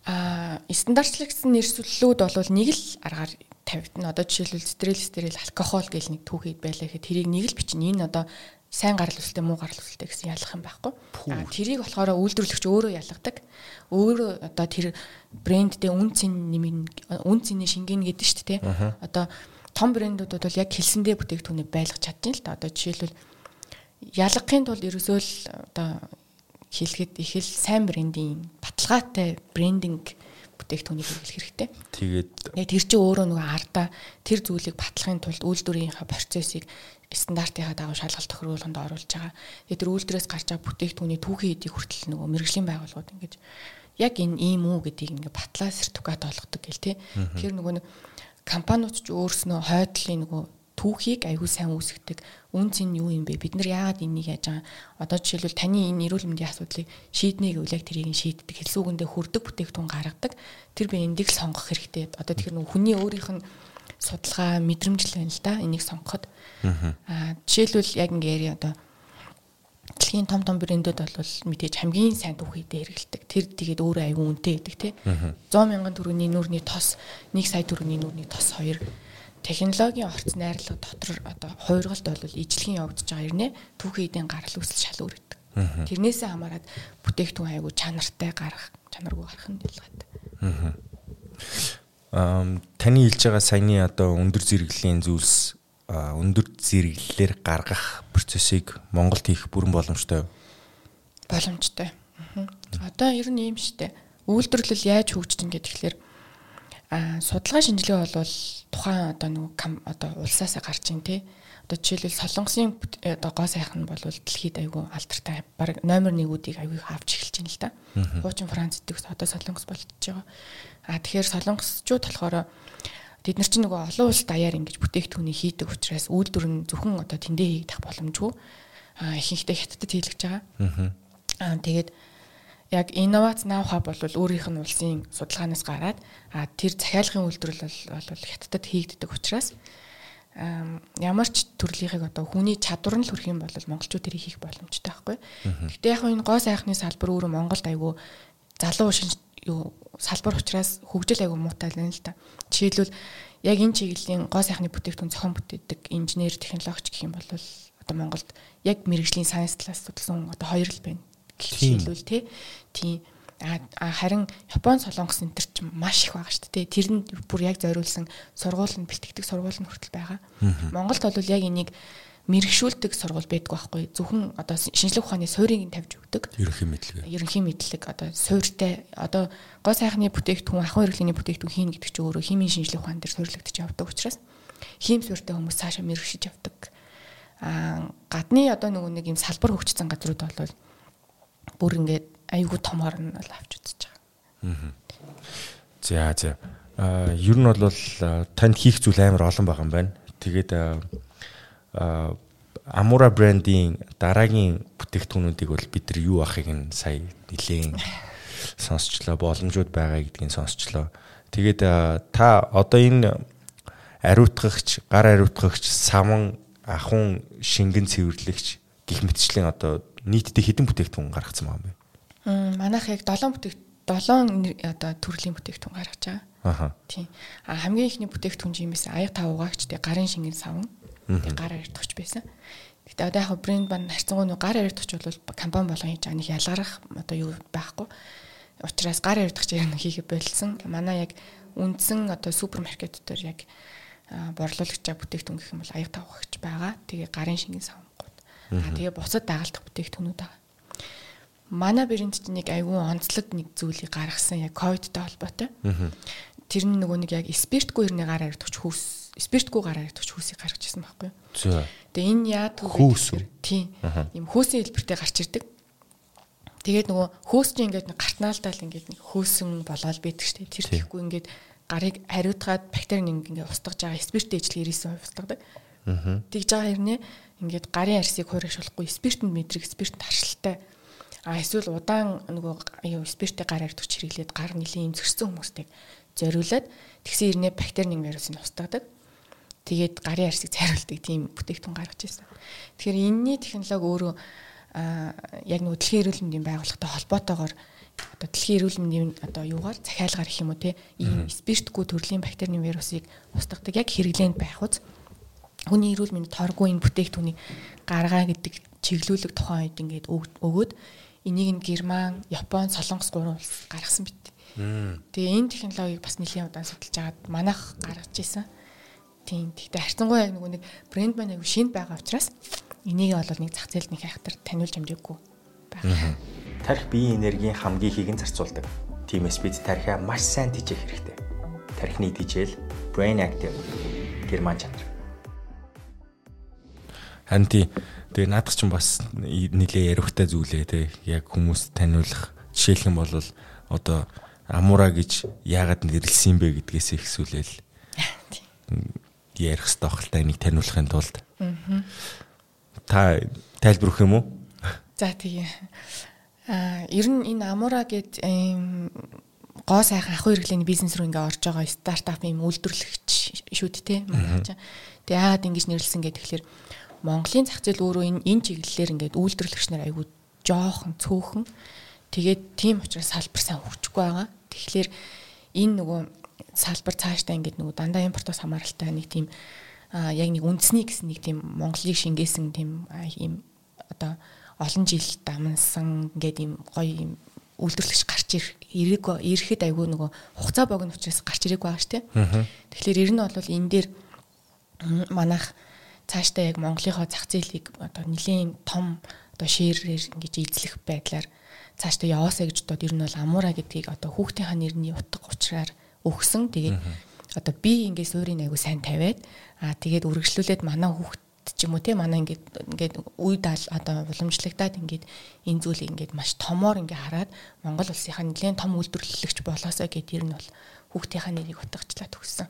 а стандартчлагдсан нэрсүүллүүд бол нэг л аргаар тавигдана. Одоо жишээлбэл стерил стерил алкогол гэл нэг түүхийд байлаа гэхэд тэрийг нэг л бичин энэ одоо сайн гарал үүсэлтэй муу гарал үүсэлтэй гэсэн ялах юм байхгүй. А тэрийг болохоор үйлдвэрлэгч өөрөө ялгадаг. Өөрөө одоо тэр брэндтэй үн цэн нэмэн үн цэний шингэн гэдэг шүү дээ. Одоо том брэндүүд бол яг хэлсэндээ бүтээгдэхүүнийг байлгах чадчих л да. Одоо жишээлбэл ялгахын тулд ерөөсөө л одоо хэлэхэд их л сайн брендинг баталгаатай брендинг бүтээгдэхүүнийг хэрэглэх хэрэгтэй. Тэгээд яг тэр чинь өөрөө нөгөө ардаа тэр зүйлийг батлахын тулд үйлдвэрийнхаа процессыг стандартынхаа дагуу шалгалт тохируулганд оруулж байгаа. Тэгээд тэр үйлдвэрээс гарч байгаа бүтээгдэхүүний түүхийн эдийг хүртэл нөгөө мэрэгжлийн байгууллагууд ингэж яг энэ ийм үү гэдгийг ингээ батлаа сертификат олгодог гэл те. Тэгэхээр нөгөө нэг компаниуд ч өөрснөө хойдлын нөгөө түүхийг аягүй сайн үүсгдэг. Үн цэн юу юм бэ? Бид нар яагаад энийг яаж байгаа? Одоо жишээлбэл таны энэ эрүүл мэндийн асуудлыг шийднийг үл яг тэрийг шийддэг. Хэлсүүгэндээ хүрдэг бүтээгдэхүүн гаргадаг. Тэр би эндийг сонгох хэрэгтэй. Одоо тэгэхээр нөгөө хүний өөрийнх нь судалгаа мэдрэмж л байна л да. Энийг сонгоход. Аа жишээлбэл яг ингээ одоо дэлхийн том том брэндүүд бол мэдээж хамгийн сайн түүхийдээ хэрэгэлдэг. Тэр тэгээд өөрөө аюу үнэтэй гэдэг тий. 100 мянган төгрөгийн нүүрний тос, 1 сая төгрөгийн нүүрний тос хоёр технологийн орц найрлага дотор одоо хувиргалт бол ижлэгийн явагдаж байгаа юм нэ түүхийн эдийн гарал үүсэл шал үүрэгдэг. Тэрнээсээ хамаарат бүтээгдэхүүн аягүй чанартай гарах, чанаргүй гарах нь ялгаатай. Таны хэлж байгаа саяны одоо өндөр зэрэглэлийн зүйлс өндөр зэрэглэлээр гаргах процессыг Монголд хийх бүрэн боломжтой юу? Боломжтой. Одоо ер нь юм штэ. Үйлдвэрлэл яаж хөгжиж ингээд тэгэхээр а судалгаа шинжилгээ бол тухайн одоо нэг одоо улсаасаа гарч ийн тий. Одоо жишээлбэл солонгосын одоо гоо сайхан бол дэлхийд айгүй алдартай баг номер 1-үүдийг айгүй авч эхэлж байна л да. Хуучин Франц гэдэгс одоо солонгос болчихж байгаа. А тэгэхээр солонгосчууд болохоор тэд нар чинь нөгөө олон улс даяар ингэж бүтээгдэхүүнийг хийдэг учраас үйлдвэр нь зөвхөн одоо тэндээ хийгдэх боломжгүй. А ихэнхдээ хятадд хийлгэж байгаа. Аа тэгээд яг инновац нау хаб бол өөрийнх нь улсын судалгаанаас гараад а тэр захиалгын үйлдвэрлэл бол хятадд хийгддэг учраас ямар ч төрлийнхийг одоо хүний чадвар нь л хүрх юм бол монголчууд тэрийг хийх боломжтой байхгүй. Гэхдээ яг энэ гоо сайхны салбар өөрөө Монголд айгүй залуу шинж юу салбар учраас хөгжил айгүй муутай байна л да. Жишээлбэл яг энэ чиглэлийн гоо сайхны бүтээгдэхүүн зохион бүтээдэг инженер технологич гэх юм бол одоо Монголд яг мэрэгжлийн сайенс талаас судалсан одоо хоёр л байна хэлбэл тий. Тийм. Харин Япон солонгос энэ төр чинь маш их байгаа шүү дээ. Тэр нь бүр яг зориулсан сургууль нь бэлтгэдэг сургууль нь хүртэл байгаа. Монголд бол яг энийг мэрэгшүүлдэг сургууль байдаг байхгүй. Зөвхөн одоо шинжлэх ухааны суурийг тавьж өгдөг. Ерөнхий мэдлэг. Ерөнхий мэдлэг одоо суурьтай одоо гоо сайхны бүтээгдэхүүн ахуй хэрэглээний бүтээгдэхүүн хийн гэдэг чинь өөрөө химийн шинжлэх ухаан дээр суурьлагдчих явдаг учраас хим суурьтай хүмүүс цаашаа мэрэгшиж явдаг. А гадны одоо нөгөө нэг юм салбар хөгжсөн газрууд бол бүр ингээд айгүй томор нь бол авч үзэж байгаа. За за. А ер нь бол танд хийх зүйл амар олон байгаа юм байна. Тэгээд Amura брендийн дараагийн бүтээгдэхүүнүүдийг бол бид нар юу ахыг нь сая нилээн сонсчлоо, боломжууд байгаа гэдгийг сонсчлоо. Тэгээд та одоо энэ ариутгагч, гар ариутгагч, саван, ахун, шингэн цэвэрлэгч гих мэтчлийн одоо нийтдээ хэдэн бүтээгдэхүүн гаргацсан байгаа юм бэ? Манайх яг 7 бүтээгт 7 одоо төрлийн бүтээгдэхүүн гаргаж байгаа. Аха. Тийм. А хамгийн ихний бүтээгдэхүүн жимээс аяг тав угаагч тэг гарын шингэн савн. Тэг гар арьдагч байсан. Гэтэ одоо яг брэнд бан харьцангуй нэг гар арьдагч бол компани болгон хийж байгаа нэг ялгарах одоо юу байхгүй. Учираас гар арьдагч яг хийхэ болилсон. Манай яг үндсэн одоо супермаркет дээр яг борлуулагч бүтээгдэхүүн гэх юм бол аяг тав угаагч байгаа. Тэгээ гарын шингэн савн Тэгээ бусад дагалдах бүтээгдэхүүнүүд байгаа. Манай брэнд чинь нэг айгүй онцлог нэг зүйлийг гаргасан яг ковидтай холбоотой. Тэр нь нөгөө нэг яг спиртгүй ирнэ гар аридагч хүүс, спиртгүй гар аридагч хүүсийг гаргаж ирсэн байхгүй юу? Тэгээ энэ яад хүүс тийм. Ийм хөөсийн хэлбэртэй гарч ирдэг. Тэгээд нөгөө хөөс чинь ингээд гартнаалдаал ингээд хөөсөн болоод байдаг штеп. Тэр тэгэхгүй ингээд гарыг хариутгаад бактери ингээд устгаж байгаа спирт ижил 90% устгадаг. Тэгж байгаа хэрнээ ингээд гарын арсыг хуурайшуулахгүй спиртэнд мэдрэг спиртэнд харшилтай а эсвэл удаан нөгөө юу спирттэй гар ардагч хэрэглээд гар нэлийн имзэрсэн хүмүүстэй зориулаад тэгсэн ирнэ бактерийн вирусын устгадаг. Тэгээд гарын арсыг цайруулдаг тийм бүтээгдэхүүн гаргаж ирсэн. Тэгэхээр энэний технологи өөрөө яг нөгөө дэлхийн эрүүл мэндийн байгууллагатай холбоотойгоор одоо дэлхийн эрүүл мэндийн одоо юугаар захиалгаар гэх юм уу те ийм спиртгүй төрлийн бактерийн вирусыг устгадаг яг хэрэглээнд байх үз хүний эрүүл мэнд торгуу энэ бүтээгдэхүүнийг гаргаа гэдэг чиглүүлэг тухайн үед ингээд өгөөд энийг нь Герман, Япон, Солонгос гурван улс гаргасан бит. Тэгээ энэ технологиг бас нэлийн удаан судалж агаад манайх гаргаж исэн. Тийм. Тэгтээ харцангуй яг нөгөө нэг брэнд маань аягүй шинэ байгаа учраас энийг бол нэг зах зээлд нэг хайхтар таниулж амжаагүй байгаа. Тарих биеийн энергийн хамгийн ихийг нь зарцуулдаг. Тиймээс бид тарихаа маш сайн дижээх хэрэгтэй. Тарихны дижээл brain active герман чанар. Ханти тэгээ наадах чинь бас нилээ ярихтай зүйлээ те яг хүмүүс таниулах жишээлх юм бол одоо амура гэж яагаад нэрлсэн бэ гэдгээс ихсүүлээл [LAUGHS] ярих хэрэгтэй багтаа энийг таниулахын тулд. Та тайлбар өгөх юм уу? За тэгээ. Аа ер нь энэ амура гэд гоо сайхан ах хэрэглээний бизнес рүү ингээ орж байгаа стартап юм үйлдвэрлэгч шүү дээ те. Тэгээ яагаад ингэж нэрлсэн гэдэг тэгэхээр Монголын зах зээл өөрөө энэ энэ чиглэлээр ингээд үйлдвэрлэгч нар айгүй жоохон цөөхөн тэгээд тийм учраас салбар сайн хөгжихгүй байгаа. Тэгэхээр энэ нөгөө салбар цаашдаа ингээд нөгөө дандаа импортоос хамааралтай нэг тийм яг нэг үндэсний гэсэн нэг тийм Монголыг шингээсэн тийм ийм одоо олон жил дамнсан ингээд ийм гоё ийм үйлдвэрлэгч гарч ирэх ирэхэд айгүй нөгөө хугацаа богино учраас гарч ирэх байгаа шүү дээ. Тэгэхээр ер нь бол энэ дээр манайх цаашдаа яг Монголынхоо зах зээлийг одоо нэлийн том одоо ширээр ингэж эзлэх байдлаар цаашдаа яваасаа гэж бодоод ер нь бол амуура гэдгийг одоо хүүхдийнхаа нэрний утга учраар өгсөн. Тэгээд одоо би ингээд суурийн аягүй сайн тавиад аа тэгээд үргэлжлүүлээд манай хүүхд ч юм уу те манай ингээд ингээд үе даал одоо уламжлагдаад ингээд энэ зүйлийг ингээд маш томоор ингээд хараад Монгол улсынхаа нэлээд том үйлдвэрлэгч болоосоо гэд ер нь бол хүүхдийнхаа нэрийг утгачлаад өгсөн.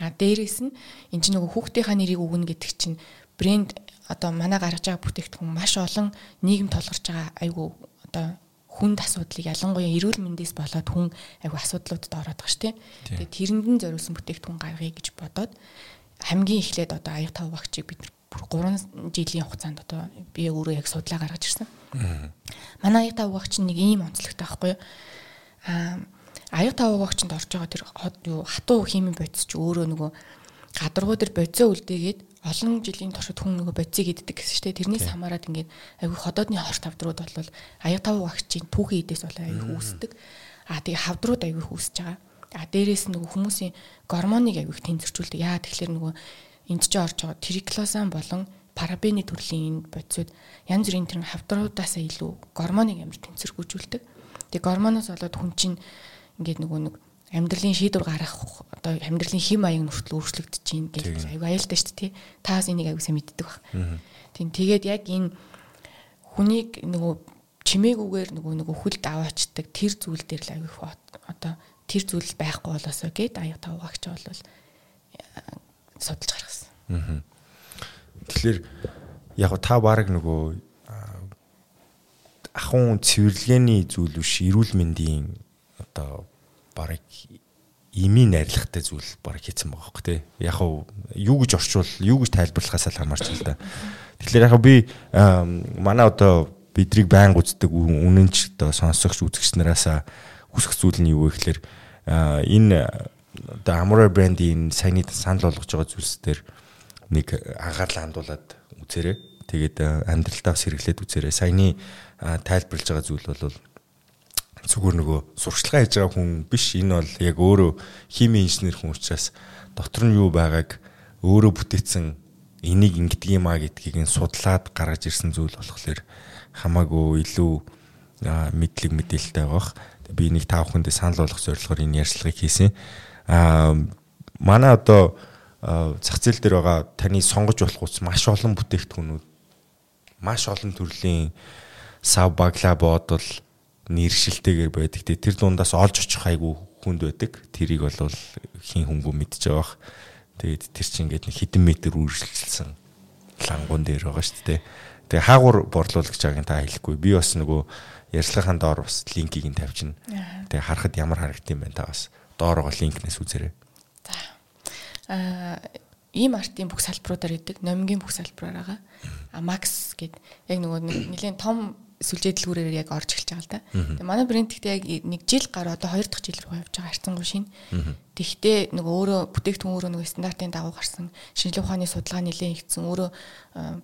А дээрээс нь эн чинь нөгөө хүүхдийнхаа нэрийг өгнө гэдэг чинь брэнд одоо манай гаргаж байгаа бүтээгдэхүүн маш олон нийгэм толгорч байгаа айгүй одоо хүнд асуудлыг ялангуяа эрүүл мэндээс болоод хүн айгүй асуудлуудад ороод байгаа шүү дээ. Тэгээд тэрэнд нь зориулсан бүтээгдэхүүн гаргая гэж бодоод хамгийн эхлээд одоо аяг тав багчийг бид 3 жилийн хугацаанд одоо би өөрөө яг судлаа гаргаж ирсэн. Манай аяг тав багч нэг ийм онцлогтой байхгүй юу? Аа аяг тав багчанд орж байгаа тэр юу хатуу химийн бодис ч өөрөө нөгөө гадаргуу дээр бодисоо үлдээгээд олон жилийн туршид хүн нөгөө бодисыг иддэг гэсэн чинь тэрнээс хамаарат ингээд аягүй ходоодны хорт хавдрууд бол аяг тав багчийн түүхийн идээс бол аягүй үүсдэг. Аа тэгээ хавдрууд аягүй үүсэж байгаа. А дээрээс нөгөө хүмүүсийн гормоныг аягүй тэнцвэрчүүлдэг. Яа тэгэхээр нөгөө энд ч орж байгаа триклозан болон парабены төрлийн энэ бодисууд янз бүрийн тэр хавдруудаас илүү гормоныг амар тэнцвэргүүжүүлдэг. Тэгээ гормоноос болоод хүн чинь ингээд нөгөө нэг амьдралын шийдвэр гаргах одоо амьдралын хим маяг нүртэл өөрчлөгдөж чинь гэж аюу аюултай шүү дээ тий. Таас энийг аюу сайн мэддэг баг. Тийм тэгээд яг энэ хүнийг нөгөө чимээгүүгээр нөгөө нөгөө хүлд аваачдаг тэр зүйл дээр л аюу одоо тэр зүйл байхгүй болоосоо гэд аюу тавгаагч бол судалж гаргасан. Тэгэхээр яг та баг нөгөө ахын цэвэрлэгээний зүйл биш эрүүл мэндийн одоо барыг ими найрлагтай зүйл барыг хийсэн байгаа хөөе тий. Яг юу гэж орчвол юу гэж тайлбарлахаас л хамаарч л да. Тэгэхээр яг би манай одоо бидрийг байнга үздэг үнэнч одоо сонсогч үзэгч нараасаа хүсэх зүйл нь юу вэ гэхээр энэ одоо Amora брендийн саяны санал болгож байгаа зүйлс дээр нэг анхаарлаа хандуулад үзээрэй. Тэгээд амьдралдаа бас хэрэглээд үзээрэй. Саяны тайлбарлаж байгаа зүйл бол зүгээр нөгөө сурчлага хийж байгаа хүн биш энэ бол яг өөрөө хими инженер хүн учраас дотор нь юу байгааг өөрөө бүтээсэн энийг ингэдэг юм а гэдгийг нь судлаад гаргаж ирсэн зүйл болохоор хамаагүй илүү мэдлэг мэдээлэлтэй байгаах. Би нэг тав хүндээ санал болгох зорилгоор энэ ярьцлагыг хийсэн. Аа манай одоо зах зээл дээр байгаа таны сонгож болох ус маш олон бүтээгдэхүүнүүд маш олон төрлийн сав багла бодол нэршилтэйгээр байдаг. Тэр дундаас олж очих айгу хүнд байдаг. Тэрийг бол хин хөнгөө мэдж байгаа. Тэгээд тэр чинь ингээд хэдэн метр үржилсэн лангуун дээр байгаа шүү дээ. Тэгээ хаагур борлуулагч байгааг та хэлэхгүй. Би бас нөгөө ярьцлагын доор бас линкийг нь тавьчихна. Тэгээ харахад ямар харагдсан байна та бас доороо линкнээс үзээрэй. За. Аа ийм артын бүх салбаруудаар идэг, номингийн бүх салбараар байгаа. А Max гэд яг нөгөө нэгэн том сүлжээ дэлгүүрээр яг орж эхэлж байгаа л да. Тэгээ манай брэнд гэхдээ яг нэг жил гар одоо 2 дахь жил рүү явж байгаа харьцангуй шин. Тэгвэл нэг өөрөө бүтээгдэхүүн өөрөө нэг стандартын дагуу гарсан шинжилгээ ухааны судалгаа нэлээд хийгдсэн өөрөө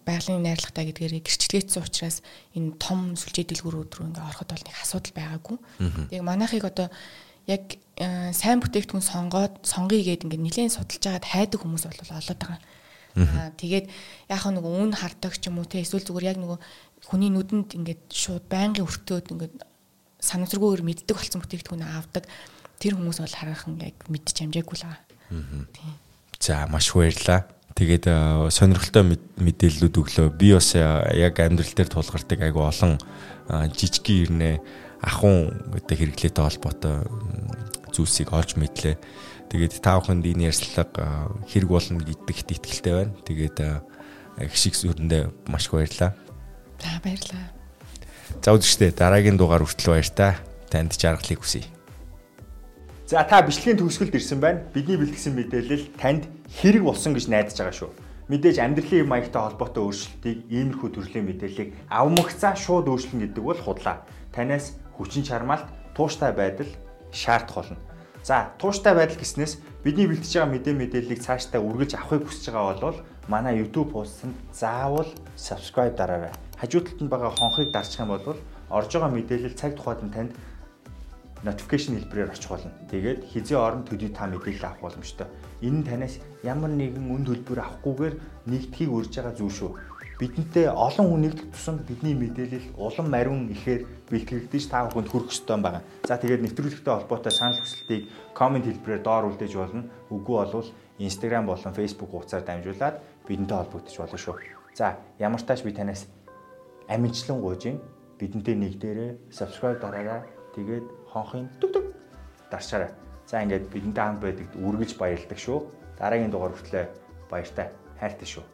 байгалийн найрлагатай гэдгээр гэрчлэгээдсэн учраас энэ том сүлжээ дэлгүүрүүд рүү ингээ ороход бол нэг асуудал байгаагүй. Тэгээ манайхыг одоо яг сайн бүтээгдэхүүн сонгоод сонгоё гэдэг ингээ нэлээд судалж агаад хайдаг хүмүүс бол олоод байгаа. Аа тэгээд яг нэг үн хардаг ч юм уу те эсвэл зүгээр яг нөгөө хүний нүдэнд ингээд шууд байнгын өртөөд ингээд санамсаргүйгээр мэддэг болсон бүтээгдэхүүнээ авдаг тэр хүмүүс бол хараахан яг мэдчих амжаагүй л байгаа. Тийм. За маш баярлаа. Тэгээд сонирхолтой мэдээллүүд өглөө. Би бас яг амьдрал дээр тулгардаг айгу олон жижигхэн ирнэ ахун гэдэг хэрэглээтэй холбоотой зүйлсийг олж мэдлээ. Тэгээд та бүхэнд энэ ярьслага хэрэг болно гэдэгт итгэлтэй байна. Тэгээд их шиг зүрэндээ маш их баярлаа. За баярлалаа. За үзэгчдээ дараагийн дугаар хүртэл баяртай. Танд жаргалыг хүсье. За та бичлэгийн төгсгөлд ирсэн байна. Бидний бэлтгэсэн мэдээлэл танд хэрэг болсон гэж найдаж байгаа шүү. Мэдээж амьдралын маягтай холбоотой өөрчлөлтийг иймэрхүү төрлийн мэдээллийг авмагцаа шууд өөрчлөн гэдэг бол худлаа. Танаас хүчин чармаалт, тууштай байдал шаардах болно. За, тууштай байдал гэснээс бидний бэлтэж байгаа мэдээ мэдээллийг цаашдаа үргэлж авахыг хүсэж байгаа бол манай YouTube хуудсанд заавал subscribe дараарай хажуу талд нь байгаа хонхыг дарчих юм бол орж байгаа мэдээлэл цаг тухайд нь танд notification хэлбэрээр очих болно. Тэгээд хизээ орон төдий та мэдээлэл авах боломжтой. Энэ нь танаас ямар нэгэн үн төлбөр авахгүйгээр нэгдхийг урьж байгаа зүйл шүү. Бидэнтэй олон хүн нэгдэх тусам бидний мэдээлэл улам мариун ихээр бэлтгэгдэж та бүхэнд хүрэх ёстой байгаа. За тэгээд нэвтрүүлэгтэй холбоотой санал хүсэлтийг комент хэлбэрээр доор үлдээж болно. Үгүй болвол Instagram болон Facebook хуудасаар дамжуулаад бидэнтэй холбогдож болно шүү. За ямар тааш би танаас амжилтлан гуйжин бидэнтэй нэг дээрээ subscribe дараарай. Тэгээд хонхын дүг дүг дарчаарай. За ингээд бидэнтэй хамт байдагт үргэлж баярлдаг шүү. Дараагийн дугаар хүртэл баяртай хайртай шүү.